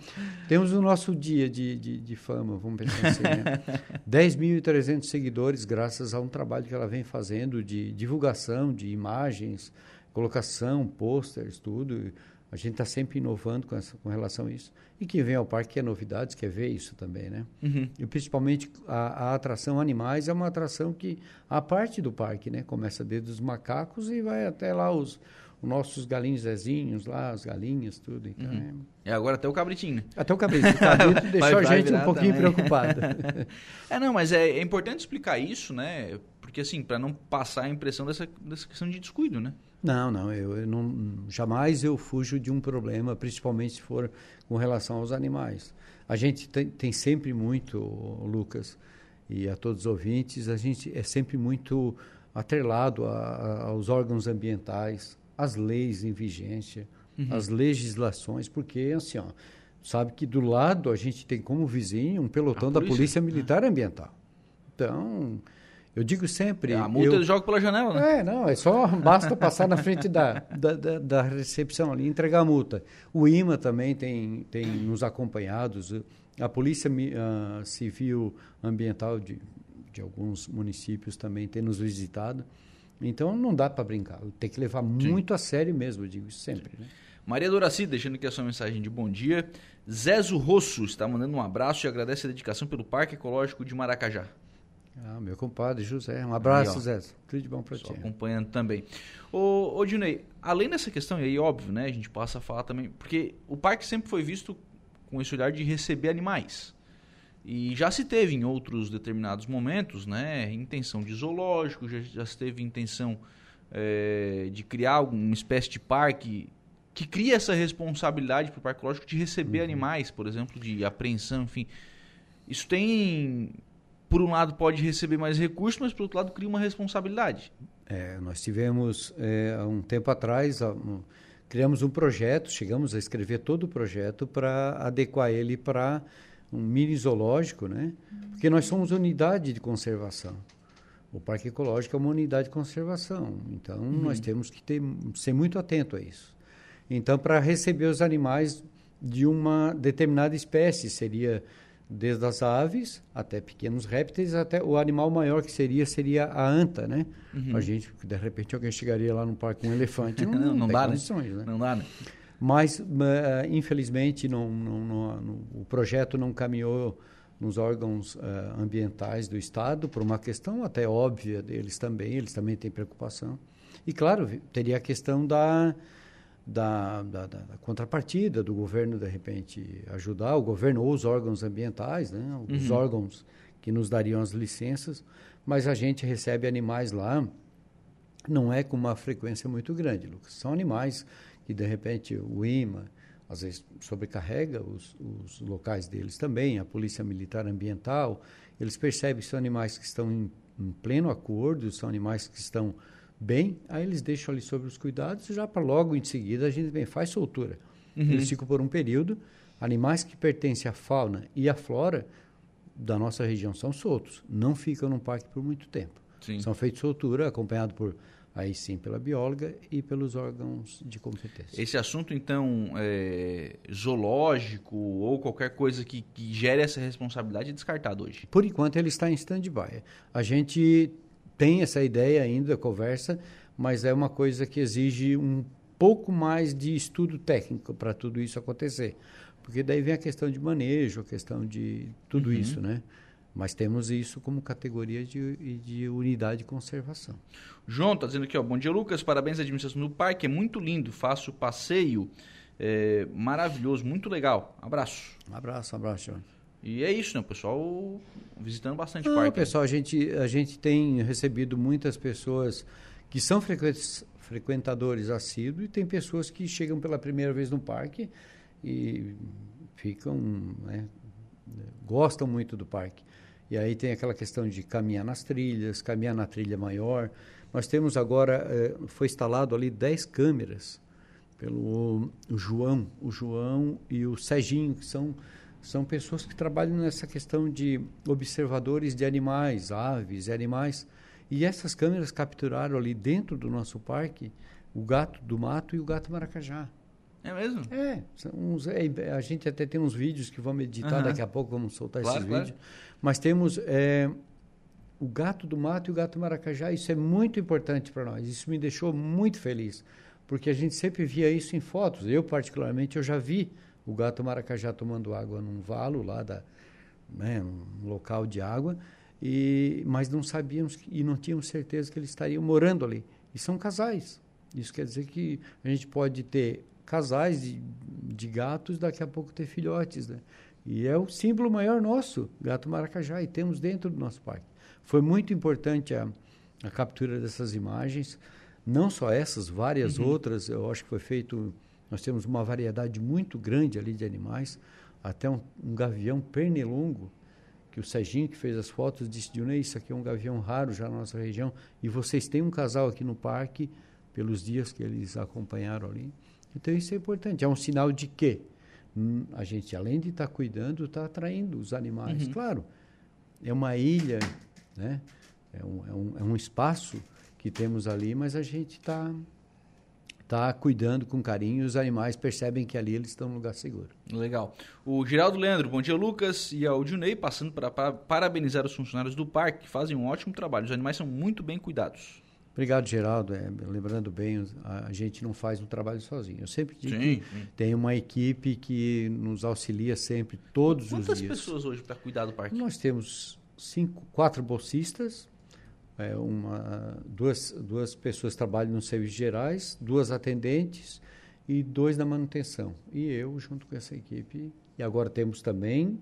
Temos o nosso dia de, de, de fama, vamos pensar assim, né? (laughs) 10.300 seguidores graças a um trabalho que ela vem fazendo de divulgação de imagens, colocação, pôsteres, tudo A gente está sempre inovando com, essa, com relação a isso. E quem vem ao parque quer novidades, quer ver isso também, né? Uhum. E principalmente a, a, atração animais é uma atração que a parte do parque, né? Começa desde os macacos e vai até lá os, os nossos galinhos Zezinhos lá, as galinhas, tudo. Então, uhum. é... é... agora até o cabritinho, né? Até o cabritinho. O cabrito (laughs) deixou a gente um pouquinho também. preocupado. (laughs) é, não, mas é, é importante explicar isso, né? Porque, assim, para não passar a impressão dessa, dessa questão de descuido, né? Não, não, eu, eu, não, jamais eu fujo de um problema, principalmente se for com relação aos animais. A gente tem, tem sempre muito, Lucas, e a todos os ouvintes, a gente é sempre muito atrelado a, a, aos órgãos ambientais, às leis em vigência, uhum. às legislações, porque assim, ó, sabe que do lado a gente tem como vizinho um pelotão polícia, da Polícia Militar Ambiental. Então, eu digo sempre. É, a multa eu, joga pela janela, né? É, não, é só basta passar na frente da, da, da, da, recepção ali e entregar a multa. O IMA também tem, tem nos acompanhados, a Polícia uh, Civil Ambiental de, de alguns municípios também tem nos visitado. Então não dá para brincar, tem que levar Sim. muito a sério mesmo, eu digo isso sempre. Né? Maria Doraci, deixando aqui a sua mensagem de bom dia. Zezo Rosso está mandando um abraço e agradece a dedicação pelo Parque Ecológico de Maracajá. Ah, meu compadre José. Um abraço, aí, Zé. Tudo de bom para ti. acompanhando também. Ô, ô Dinei, além dessa questão, e aí óbvio, né, a gente passa a falar também, porque o parque sempre foi visto com esse olhar de receber animais. E já se teve em outros determinados momentos, né, intenção de zoológico, já, já se teve intenção é, de criar uma espécie de parque que cria essa responsabilidade para o parque lógico de receber uhum. animais, por exemplo, de apreensão, enfim. Isso tem por um lado pode receber mais recursos, mas por outro lado cria uma responsabilidade. É, nós tivemos é, há um tempo atrás um, criamos um projeto, chegamos a escrever todo o projeto para adequar ele para um mini zoológico, né? Porque nós somos unidade de conservação. O Parque Ecológico é uma unidade de conservação, então uhum. nós temos que ter, ser muito atento a isso. Então, para receber os animais de uma determinada espécie, seria desde as aves até pequenos répteis, até o animal maior que seria seria a anta, né? Uhum. A gente, de repente, alguém chegaria lá no parque com um elefante, (laughs) não, não, não dá, né? né? Não dá, né? Mas, uh, infelizmente, não, não, não, o projeto não caminhou nos órgãos uh, ambientais do Estado, por uma questão até óbvia deles também, eles também têm preocupação. E, claro, teria a questão da da, da, da, contrapartida do governo, de repente, ajudar, o governo ou os órgãos ambientais, né? os uhum. órgãos que nos dariam as licenças, mas a gente recebe animais lá, não é com uma frequência muito grande, Lucas. São animais que, de repente, o IMA, às vezes, sobrecarrega os, os locais deles também, a Polícia Militar Ambiental, eles percebem que são animais que estão em, em pleno acordo, são animais que estão bem, aí eles deixam ali sobre os cuidados e já para logo em seguida a gente vem, faz soltura. Uhum. Eles ficam por um período. Animais que pertencem à fauna e à flora da nossa região são soltos, não ficam no parque por muito tempo. Sim. São feitos soltura, acompanhado por aí sim pela bióloga e pelos órgãos de competência. Esse assunto, então, é, zoológico ou qualquer coisa que, que gere essa responsabilidade é descartado hoje? Por enquanto, ele está em stand-by. A gente tem essa ideia ainda, conversa, mas é uma coisa que exige um pouco mais de estudo técnico para tudo isso acontecer. Porque daí vem a questão de manejo, a questão de tudo uhum. isso, né? Mas temos isso como categoria de, de unidade de conservação. João está dizendo aqui, ó, bom dia, Lucas, parabéns à administração do parque, é muito lindo, faço passeio, é, maravilhoso, muito legal. Abraço. Um abraço, um abraço, João. E é isso, né? O pessoal visitando bastante Não, parque. pessoal, a gente, a gente tem recebido muitas pessoas que são frequentadores assíduos e tem pessoas que chegam pela primeira vez no parque e ficam, né, gostam muito do parque. E aí tem aquela questão de caminhar nas trilhas, caminhar na trilha maior. Nós temos agora, eh, foi instalado ali 10 câmeras pelo o João, o João e o Serginho, que são são pessoas que trabalham nessa questão de observadores de animais, aves animais. E essas câmeras capturaram ali dentro do nosso parque o gato do mato e o gato maracajá. É mesmo? É, uns, é, a gente até tem uns vídeos que vamos editar uhum. daqui a pouco, vamos soltar claro, esses claro. vídeos. Mas temos é, o gato do mato e o gato maracajá, isso é muito importante para nós. Isso me deixou muito feliz porque a gente sempre via isso em fotos. Eu, particularmente, eu já vi o gato maracajá tomando água num valo lá da, né, um local de água, e, mas não sabíamos e não tínhamos certeza que eles estariam morando ali. E são casais. Isso quer dizer que a gente pode ter casais de, de gatos, daqui a pouco ter filhotes, né? E é o símbolo maior nosso, gato maracajá, e temos dentro do nosso parque. Foi muito importante a, a captura dessas imagens, não só essas, várias uhum. outras. Eu acho que foi feito. Nós temos uma variedade muito grande ali de animais, até um, um gavião pernilongo, que o Serginho que fez as fotos disse: Dionê, isso aqui é um gavião raro já na nossa região, e vocês têm um casal aqui no parque, pelos dias que eles acompanharam ali. Então isso é importante, é um sinal de que hum, a gente, além de estar tá cuidando, está atraindo os animais. Uhum. Claro, é uma ilha, né? é, um, é, um, é um espaço que temos ali, mas a gente está tá cuidando com carinho e os animais percebem que ali eles estão num lugar seguro. Legal. O Geraldo Leandro, bom dia Lucas e ao Junei, passando para parabenizar os funcionários do parque que fazem um ótimo trabalho. Os animais são muito bem cuidados. Obrigado, Geraldo. É, lembrando bem, a, gente não faz um trabalho sozinho. Eu sempre digo sim, que sim. tem uma equipe que nos auxilia sempre, todos Quantas os dias. Quantas pessoas hoje para cuidar do parque? Nós temos cinco, quatro bolsistas, é, uma, duas, duas pessoas trabalham nos serviços gerais, duas atendentes e dois na manutenção. E eu junto com essa equipe. E agora temos também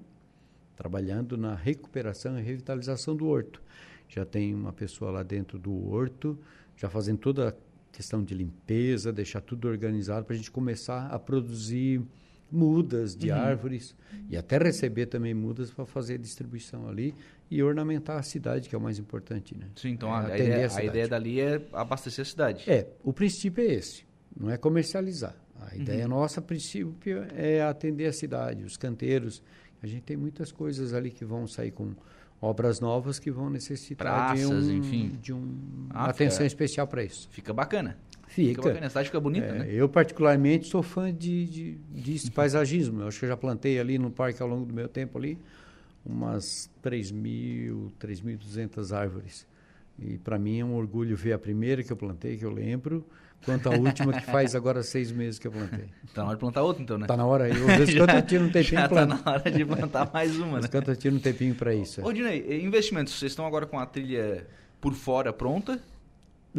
trabalhando na recuperação e revitalização do horto já tem uma pessoa lá dentro do horto, já fazendo toda a questão de limpeza, deixar tudo organizado para a gente começar a produzir mudas de uhum. árvores e até receber também mudas para fazer distribuição ali e ornamentar a cidade, que é o mais importante, né? Sim, então é, a, a, ideia, a, a, ideia, dali é abastecer a cidade. É, o princípio é esse, não é comercializar. A uhum. ideia nossa, princípio, é atender a cidade, os canteiros. A gente tem muitas coisas ali que vão sair com obras novas que vão necessitar Praças, de, um, enfim. de um, ah, uma atenção especial para isso. Fica bacana. Fica. Fica bacana, a cidade fica bonita, é, né? Eu, particularmente, sou fã de, de, de paisagismo. Eu acho que eu já plantei ali no parque ao longo do meu tempo ali umas 3.000, 3.200 árvores. E para mim é um orgulho ver a primeira que eu plantei, que eu lembro, quanto a última que faz agora seis meses que eu plantei. Está (laughs) na hora de plantar outra, então, né? Está na hora. Eu, às vezes, (laughs) quando eu tiro um tempinho... Já está na hora de plantar mais uma, né? quando eu tiro um tempinho para isso. Ô, Dinei, investimentos, vocês estão agora com a trilha por fora pronta?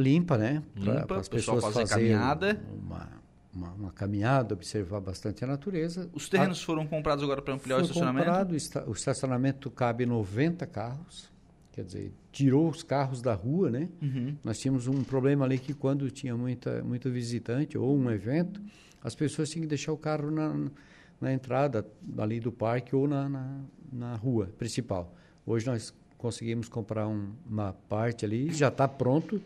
Limpa, né? Limpa, as pessoas fazer caminhada. Uma, uma, uma, caminhada, observar bastante a natureza. Os terrenos a, foram comprados agora para ampliar o estacionamento? comprado, o estacionamento cabe 90 carros quer dizer, tirou os carros da rua, né? Uhum. Nós tínhamos um problema ali que quando tinha muita, muito visitante ou um evento, as pessoas tinham que deixar o carro na, na entrada ali do parque ou na, na, na rua principal. Hoje nós conseguimos comprar um, uma parte ali, já está pronto,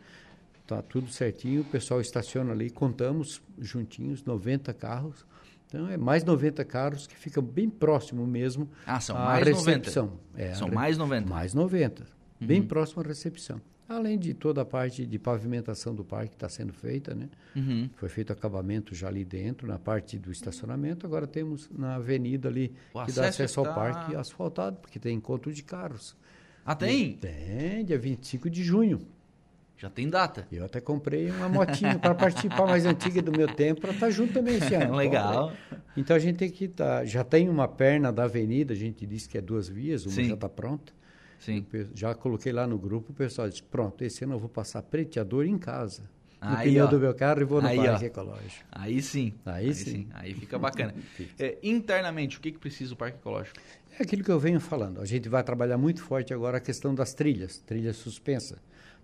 está tudo certinho, o pessoal estaciona ali, contamos juntinhos 90 carros. Então é mais 90 carros que ficam bem próximo mesmo ah, são mais recepção. 90. É, são mais 90. Mais 90 uhum. bem próximo à recepção. Além de toda a parte de pavimentação do parque que está sendo feita, né? Uhum. Foi feito acabamento já ali dentro, na parte do estacionamento. Agora temos na avenida ali o que dá acesso ao tá... parque asfaltado, porque tem encontro de carros. Ah, tem? tem, dia 25 de junho. Já tem data. Eu até comprei uma motinha para participar mais antiga do meu tempo, para estar tá junto também esse ano. (laughs) Legal. Então a gente tem que estar. Tá, já tem uma perna da avenida, a gente disse que é duas vias, uma Sim. já está pronta. Sim. Já coloquei lá no grupo, o pessoal disse, pronto, esse ano eu vou passar preteador em casa. No aí, pneu ó. do meu carro e vou no aí, parque ó. ecológico. Aí sim. Aí, aí sim. sim. Aí fica bacana. (laughs) é, internamente, o que, que precisa o parque ecológico? É aquilo que eu venho falando. A gente vai trabalhar muito forte agora a questão das trilhas, trilha suspensa.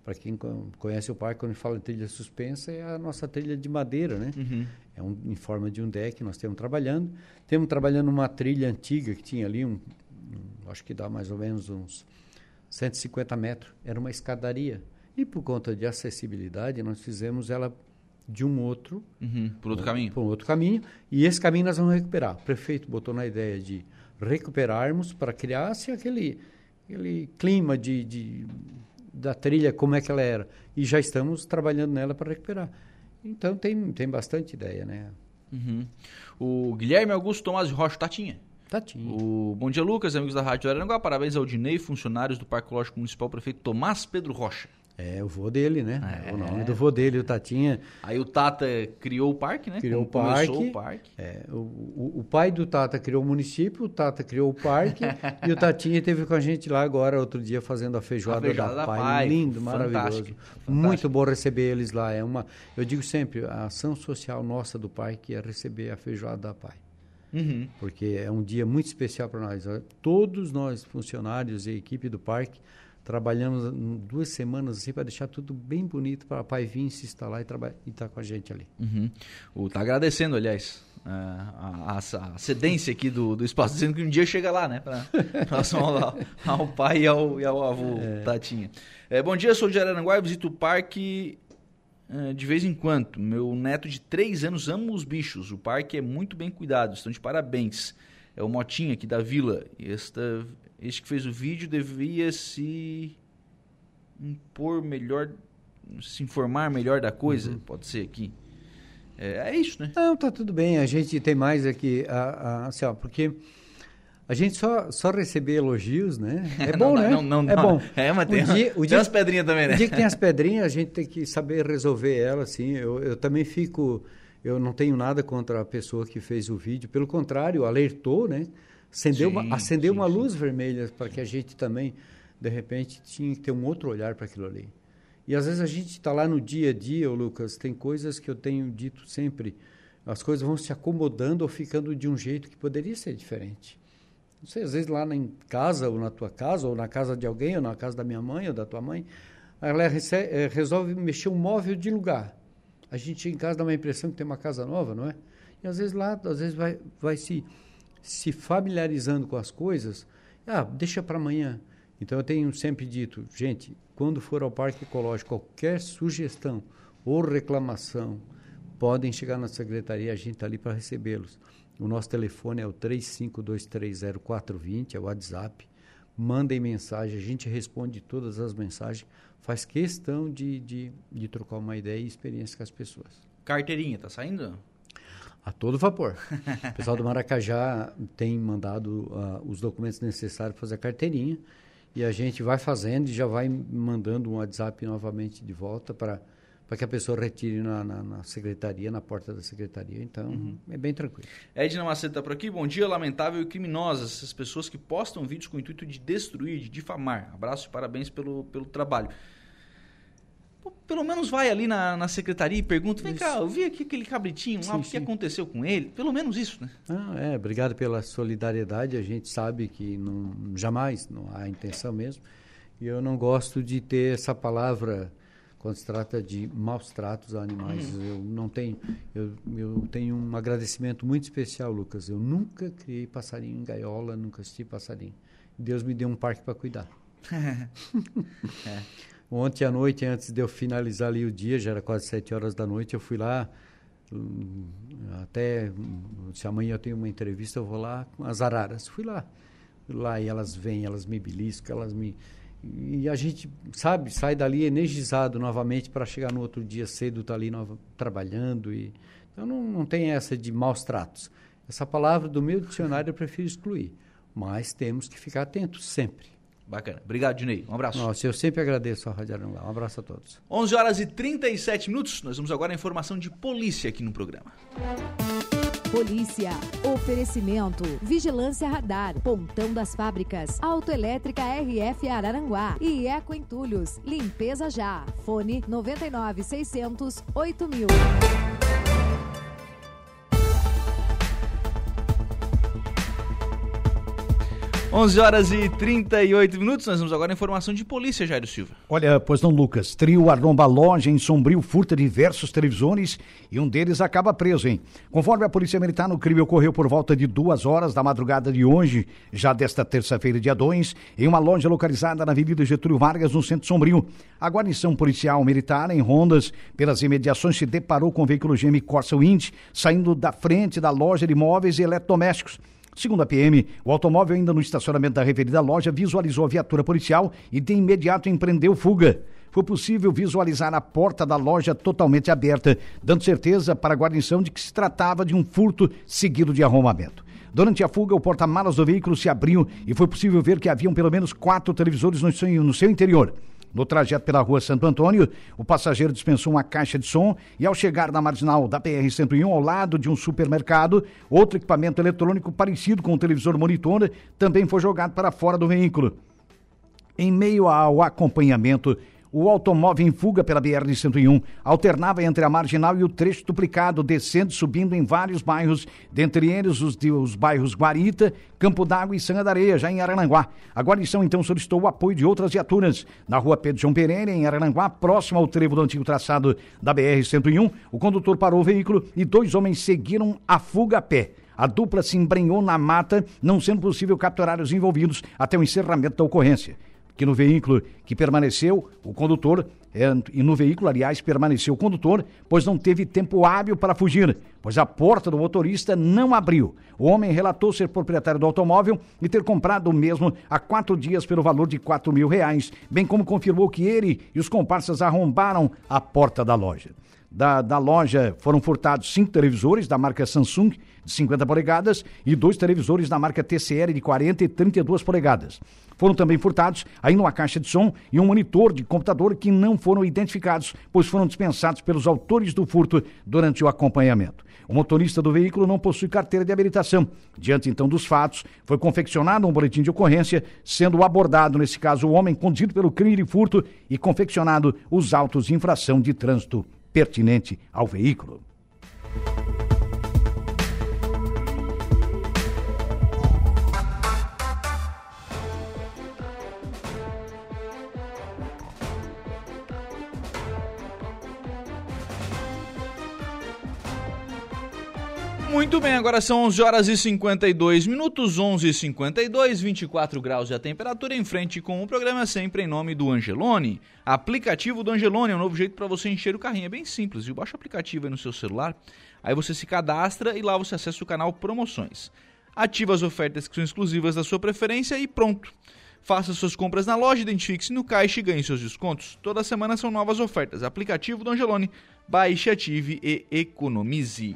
Para quem conhece o parque, quando a gente fala em trilha suspensa, é a nossa trilha de madeira, né? Uhum. É um, em forma de um deck, nós temos trabalhando. Temos trabalhando uma trilha antiga que tinha ali, um, um acho que dá mais ou menos uns 150 metros. Era uma escadaria. E por conta de acessibilidade, nós fizemos ela de um outro... Uhum, por outro caminho. Por um outro caminho. E esse caminho nós vamos recuperar. O prefeito botou na ideia de recuperarmos para criar-se aquele, aquele clima de, de, da trilha, como é que ela era. E já estamos trabalhando nela para recuperar. Então tem, tem bastante ideia, né? Uhum. O Guilherme Augusto Tomás de Rocha Tatinha. Tatinho. O Bom dia, Lucas, amigos da Rádio Aranguá. Parabéns ao Dinei, funcionários do Parque Lógico Municipal, prefeito Tomás Pedro Rocha. É, o vô dele, né? É. O nome do vô dele, o Tatinha. Aí o Tata criou o parque, né? Criou o parque. o parque. É, o, o, o, pai do Tata criou o município, o Tata criou o parque (laughs) e o Tatinha esteve com a gente lá agora, outro dia, fazendo a feijoada, a feijoada da, da pai. pai. Lindo, maravilhoso. Fantástico. Muito bom receber eles lá. É uma, eu digo sempre, a ação social nossa do parque é receber a feijoada da pai. Uhum. Porque é um dia muito especial para nós. Todos nós, funcionários e equipe do parque, Trabalhamos duas semanas assim para deixar tudo bem bonito para o pai vir se instalar e estar tá com a gente ali. Uhum. O, tá agradecendo, aliás, a, a, a, cedência aqui do, do espaço, dizendo que um dia chega lá, né? Para (laughs) ao, ao pai e ao, e ao avô é. Tatinha. É, bom dia, sou de Araranguá e visito o parque é, de vez em quando. Meu neto de três anos ama os bichos. O parque é muito bem cuidado, estão de parabéns. É o Motinha aqui da vila. Esta este que fez o vídeo devia se impor melhor, se informar melhor da coisa, uhum. pode ser aqui. É, é, isso, né? Não, tá tudo bem. A gente tem mais aqui, a, a, assim, ó, porque a gente só, só receber elogios, né? (laughs) É bom, não, né? Não, não, é não. bom. É, mas tem, (laughs) o dia, o dia, tem umas pedrinhas também, né? O dia que tem as pedrinhas, a gente tem que saber resolver elas, assim. Eu, eu também fico... Eu não tenho nada contra a pessoa que fez o vídeo. Pelo contrário, alertou, né? acendeu sim, uma, acendeu sim, uma luz vermelha para que a gente também, de repente, tinha que ter um outro olhar para aquilo ali. E às vezes a gente está lá no dia a dia, Lucas, tem coisas que eu tenho dito sempre, as coisas vão se acomodando ou ficando de um jeito que poderia ser diferente. Não sei, às vezes lá em casa, ou na tua casa, ou na casa de alguém, ou na casa da minha mãe, ou da tua mãe, ela eh, resolve mexer um móvel de lugar. A gente em casa dá uma impressão que tem uma casa nova, não é? E às vezes lá, às vezes vai, vai se se familiarizando com as coisas, ah, deixa para amanhã. Então eu tenho sempre dito, gente, quando for ao Parque Ecológico, qualquer sugestão ou reclamação, podem chegar na secretaria, a gente está ali para recebê-los. O nosso telefone é o 35230420, é o WhatsApp. Mandem mensagem, a gente responde todas as mensagens, faz questão de, de, de trocar uma ideia e experiência com as pessoas. Carteirinha, tá saindo? A todo vapor. O pessoal do Maracajá tem mandado uh, os documentos necessários para fazer a carteirinha e a gente vai fazendo e já vai mandando um WhatsApp novamente de volta para para que a pessoa retire na, na, na, secretaria, na porta da secretaria. Então, uhum. é bem tranquilo. Edna Macedo está por aqui. Bom dia, lamentável e criminosas. Essas pessoas que postam vídeos com o intuito de destruir, de difamar. Abraço e parabéns pelo, pelo trabalho pelo menos vai ali na, na secretaria e pergunta, vem isso. cá, eu vi aqui aquele cabritinho lá, sim, o que sim. aconteceu com ele? Pelo menos isso, né? Ah, é, obrigado pela solidariedade, a gente sabe que não, jamais não há intenção mesmo, e eu não gosto de ter essa palavra quando se trata de maus tratos a animais. Uhum. Eu não tenho, eu, eu tenho um agradecimento muito especial, Lucas. Eu nunca criei passarinho em gaiola, nunca assisti passarinho. Deus me deu um parque para cuidar. (laughs) é. Ontem à noite, antes de eu finalizar ali o dia, já era quase sete horas da noite, eu fui lá, hum, até, se amanhã eu tenho uma entrevista, eu vou lá com as araras. Fui lá. Lá e elas vêm, elas me beliscam, elas me... E a gente, sabe, sai dali energizado novamente para chegar no outro dia cedo, estar tá ali nova, trabalhando. E... Então não, não tem essa de maus tratos. Essa palavra do meu dicionário eu prefiro excluir. Mas temos que ficar atentos sempre. Bacana. Obrigado, Dinei. Um abraço. Nossa, eu sempre agradeço a Rádio Aranguá. Um abraço a todos. 11 horas e 37 minutos. Nós vamos agora à informação de polícia aqui no programa. Polícia. Oferecimento. Vigilância Radar. Pontão das Fábricas. Autoelétrica RF Araranguá. E Eco Entulhos. Limpeza já. Fone 99 600 8000. 11 horas e 38 minutos, nós vamos agora à informação de polícia, Jairo Silva. Olha, pois não, Lucas, trio arromba loja em Sombrio, furta diversos televisores e um deles acaba preso, hein? Conforme a Polícia Militar, no crime ocorreu por volta de duas horas da madrugada de hoje, já desta terça-feira, dia 2, em uma loja localizada na Avenida Getúlio Vargas, no centro Sombrio. A guarnição policial militar, em rondas pelas imediações, se deparou com o veículo GM Corsa Wind, saindo da frente da loja de móveis e eletrodomésticos. Segundo a PM, o automóvel ainda no estacionamento da referida loja visualizou a viatura policial e de imediato empreendeu fuga. Foi possível visualizar a porta da loja totalmente aberta, dando certeza para a guarnição de que se tratava de um furto seguido de arrombamento. Durante a fuga, o porta-malas do veículo se abriu e foi possível ver que haviam pelo menos quatro televisores no seu, no seu interior. No trajeto pela rua Santo Antônio, o passageiro dispensou uma caixa de som e, ao chegar na marginal da BR-101, ao lado de um supermercado, outro equipamento eletrônico parecido com um televisor monitor também foi jogado para fora do veículo. Em meio ao acompanhamento, o automóvel em fuga pela BR-101 alternava entre a marginal e o trecho duplicado, descendo e subindo em vários bairros, dentre eles os, de, os bairros Guarita, Campo d'Água e Sanga da Areia, já em Arananguá. A guarnição então solicitou o apoio de outras viaturas. Na rua Pedro João Pereira, em Arananguá, próximo ao trevo do antigo traçado da BR-101, o condutor parou o veículo e dois homens seguiram a fuga a pé. A dupla se embrenhou na mata, não sendo possível capturar os envolvidos até o encerramento da ocorrência que no veículo que permaneceu o condutor, é, e no veículo, aliás, permaneceu o condutor, pois não teve tempo hábil para fugir, pois a porta do motorista não abriu. O homem relatou ser proprietário do automóvel e ter comprado o mesmo há quatro dias pelo valor de quatro mil reais, bem como confirmou que ele e os comparsas arrombaram a porta da loja. Da, da loja foram furtados cinco televisores da marca Samsung de 50 polegadas e dois televisores da marca TCL de 40 e 32 polegadas. Foram também furtados ainda uma caixa de som e um monitor de computador que não foram identificados, pois foram dispensados pelos autores do furto durante o acompanhamento. O motorista do veículo não possui carteira de habilitação. Diante então dos fatos, foi confeccionado um boletim de ocorrência, sendo abordado, nesse caso, o homem conduzido pelo crime de furto e confeccionado os autos de infração de trânsito pertinente ao veículo. Muito bem, agora são 11 horas e 52 minutos, 11 e 52, 24 graus de a temperatura em frente com o programa sempre em nome do Angelone. Aplicativo do Angelone é um novo jeito para você encher o carrinho, é bem simples, viu? Baixa o aplicativo aí no seu celular, aí você se cadastra e lá você acessa o canal Promoções. Ativa as ofertas que são exclusivas da sua preferência e pronto. Faça suas compras na loja, identifique-se no caixa e ganhe seus descontos. Toda semana são novas ofertas. Aplicativo do Angelone. Baixe, ative e economize.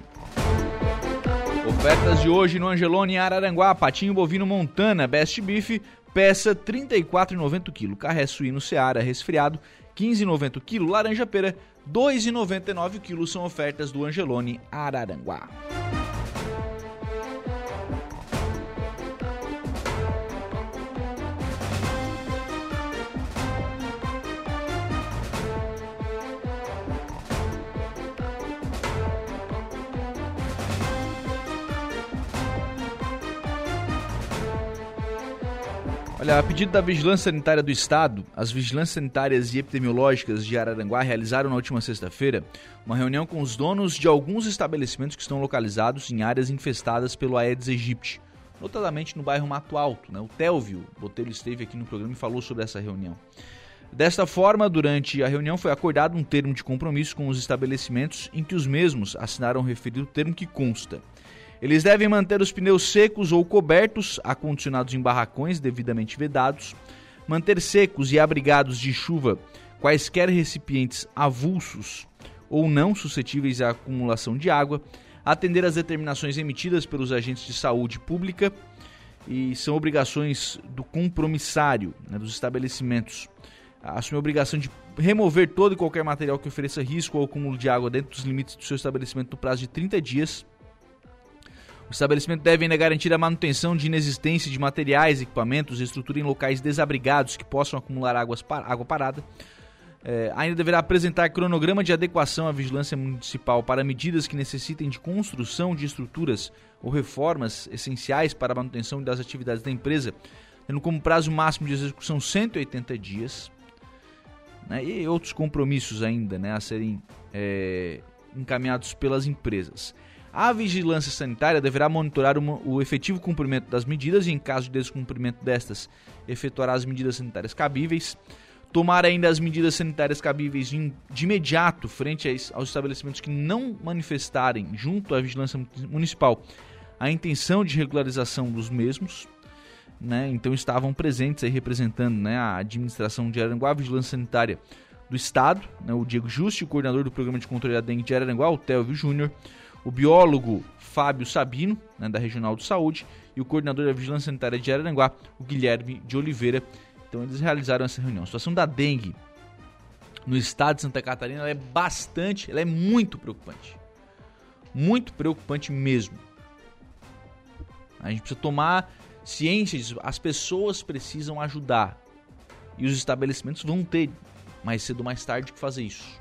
Ofertas de hoje no Angelone Araranguá, patinho bovino Montana, Best Beef, peça 34,90 kg. Carré suíno Seara resfriado, 15,90 kg. Laranja pera, 2,99 kg. São ofertas do Angelone Araranguá. Olha, a pedido da Vigilância Sanitária do Estado, as vigilâncias sanitárias e epidemiológicas de Araranguá realizaram na última sexta-feira uma reunião com os donos de alguns estabelecimentos que estão localizados em áreas infestadas pelo Aedes aegypti, notadamente no bairro Mato Alto. Né? O Telvio Botelho esteve aqui no programa e falou sobre essa reunião. Desta forma, durante a reunião foi acordado um termo de compromisso com os estabelecimentos em que os mesmos assinaram o referido termo que consta eles devem manter os pneus secos ou cobertos, acondicionados em barracões devidamente vedados, manter secos e abrigados de chuva quaisquer recipientes avulsos ou não suscetíveis à acumulação de água, atender às determinações emitidas pelos agentes de saúde pública e são obrigações do compromissário né, dos estabelecimentos. Assumir a obrigação de remover todo e qualquer material que ofereça risco ao acúmulo de água dentro dos limites do seu estabelecimento no prazo de 30 dias o estabelecimento deve ainda garantir a manutenção de inexistência de materiais, equipamentos e estrutura em locais desabrigados que possam acumular águas, água parada. É, ainda deverá apresentar cronograma de adequação à vigilância municipal para medidas que necessitem de construção de estruturas ou reformas essenciais para a manutenção das atividades da empresa, tendo como prazo máximo de execução 180 dias. Né, e outros compromissos ainda né, a serem é, encaminhados pelas empresas. A vigilância sanitária deverá monitorar o efetivo cumprimento das medidas e, em caso de descumprimento destas, efetuará as medidas sanitárias cabíveis. Tomar ainda as medidas sanitárias cabíveis de, imediato frente aos estabelecimentos que não manifestarem, junto à vigilância municipal, a intenção de regularização dos mesmos. Né? Então estavam presentes aí representando né, a administração de Aranguá, a vigilância sanitária do Estado, né, o Diego Justi, o coordenador do programa de controle da dengue de Aranguá, o Telvio Júnior, o biólogo Fábio Sabino, né, da Regional de Saúde, e o coordenador da Vigilância Sanitária de Araranguá, o Guilherme de Oliveira, Então eles realizaram essa reunião. A situação da dengue no estado de Santa Catarina é bastante, ela é muito preocupante. Muito preocupante mesmo. A gente precisa tomar ciência disso. As pessoas precisam ajudar. E os estabelecimentos vão ter, mais cedo ou mais tarde, que fazer isso.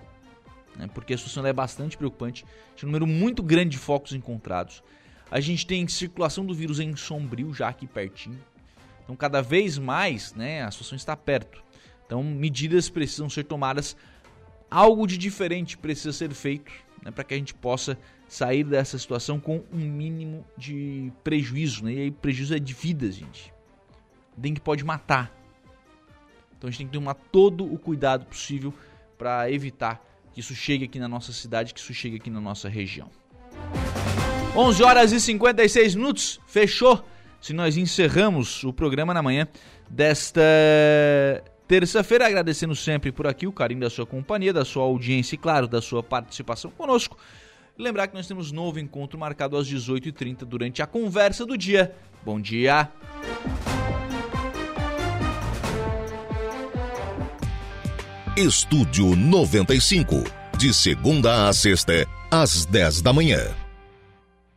Né? Porque a situação é bastante preocupante. Tem um número muito grande de focos encontrados. A gente tem circulação do vírus em Sombrio, já aqui pertinho. Então, cada vez mais, né, a situação está perto. Então, medidas precisam ser tomadas. Algo de diferente precisa ser feito né, para que a gente possa sair dessa situação com um mínimo de prejuízo. Né? E aí, prejuízo é de vidas, gente. Dengue pode matar. Então, a gente tem que tomar todo o cuidado possível para evitar que isso chegue aqui na nossa cidade, que isso chegue aqui na nossa região. 11 horas e 56 minutos, fechou. Se nós encerramos o programa na manhã desta terça-feira, agradecendo sempre por aqui o carinho da sua companhia, da sua audiência e, claro, da sua participação conosco. Lembrar que nós temos novo encontro marcado às 18h30 durante a conversa do dia. Bom dia! Estúdio 95, de segunda a sexta, às 10 da manhã.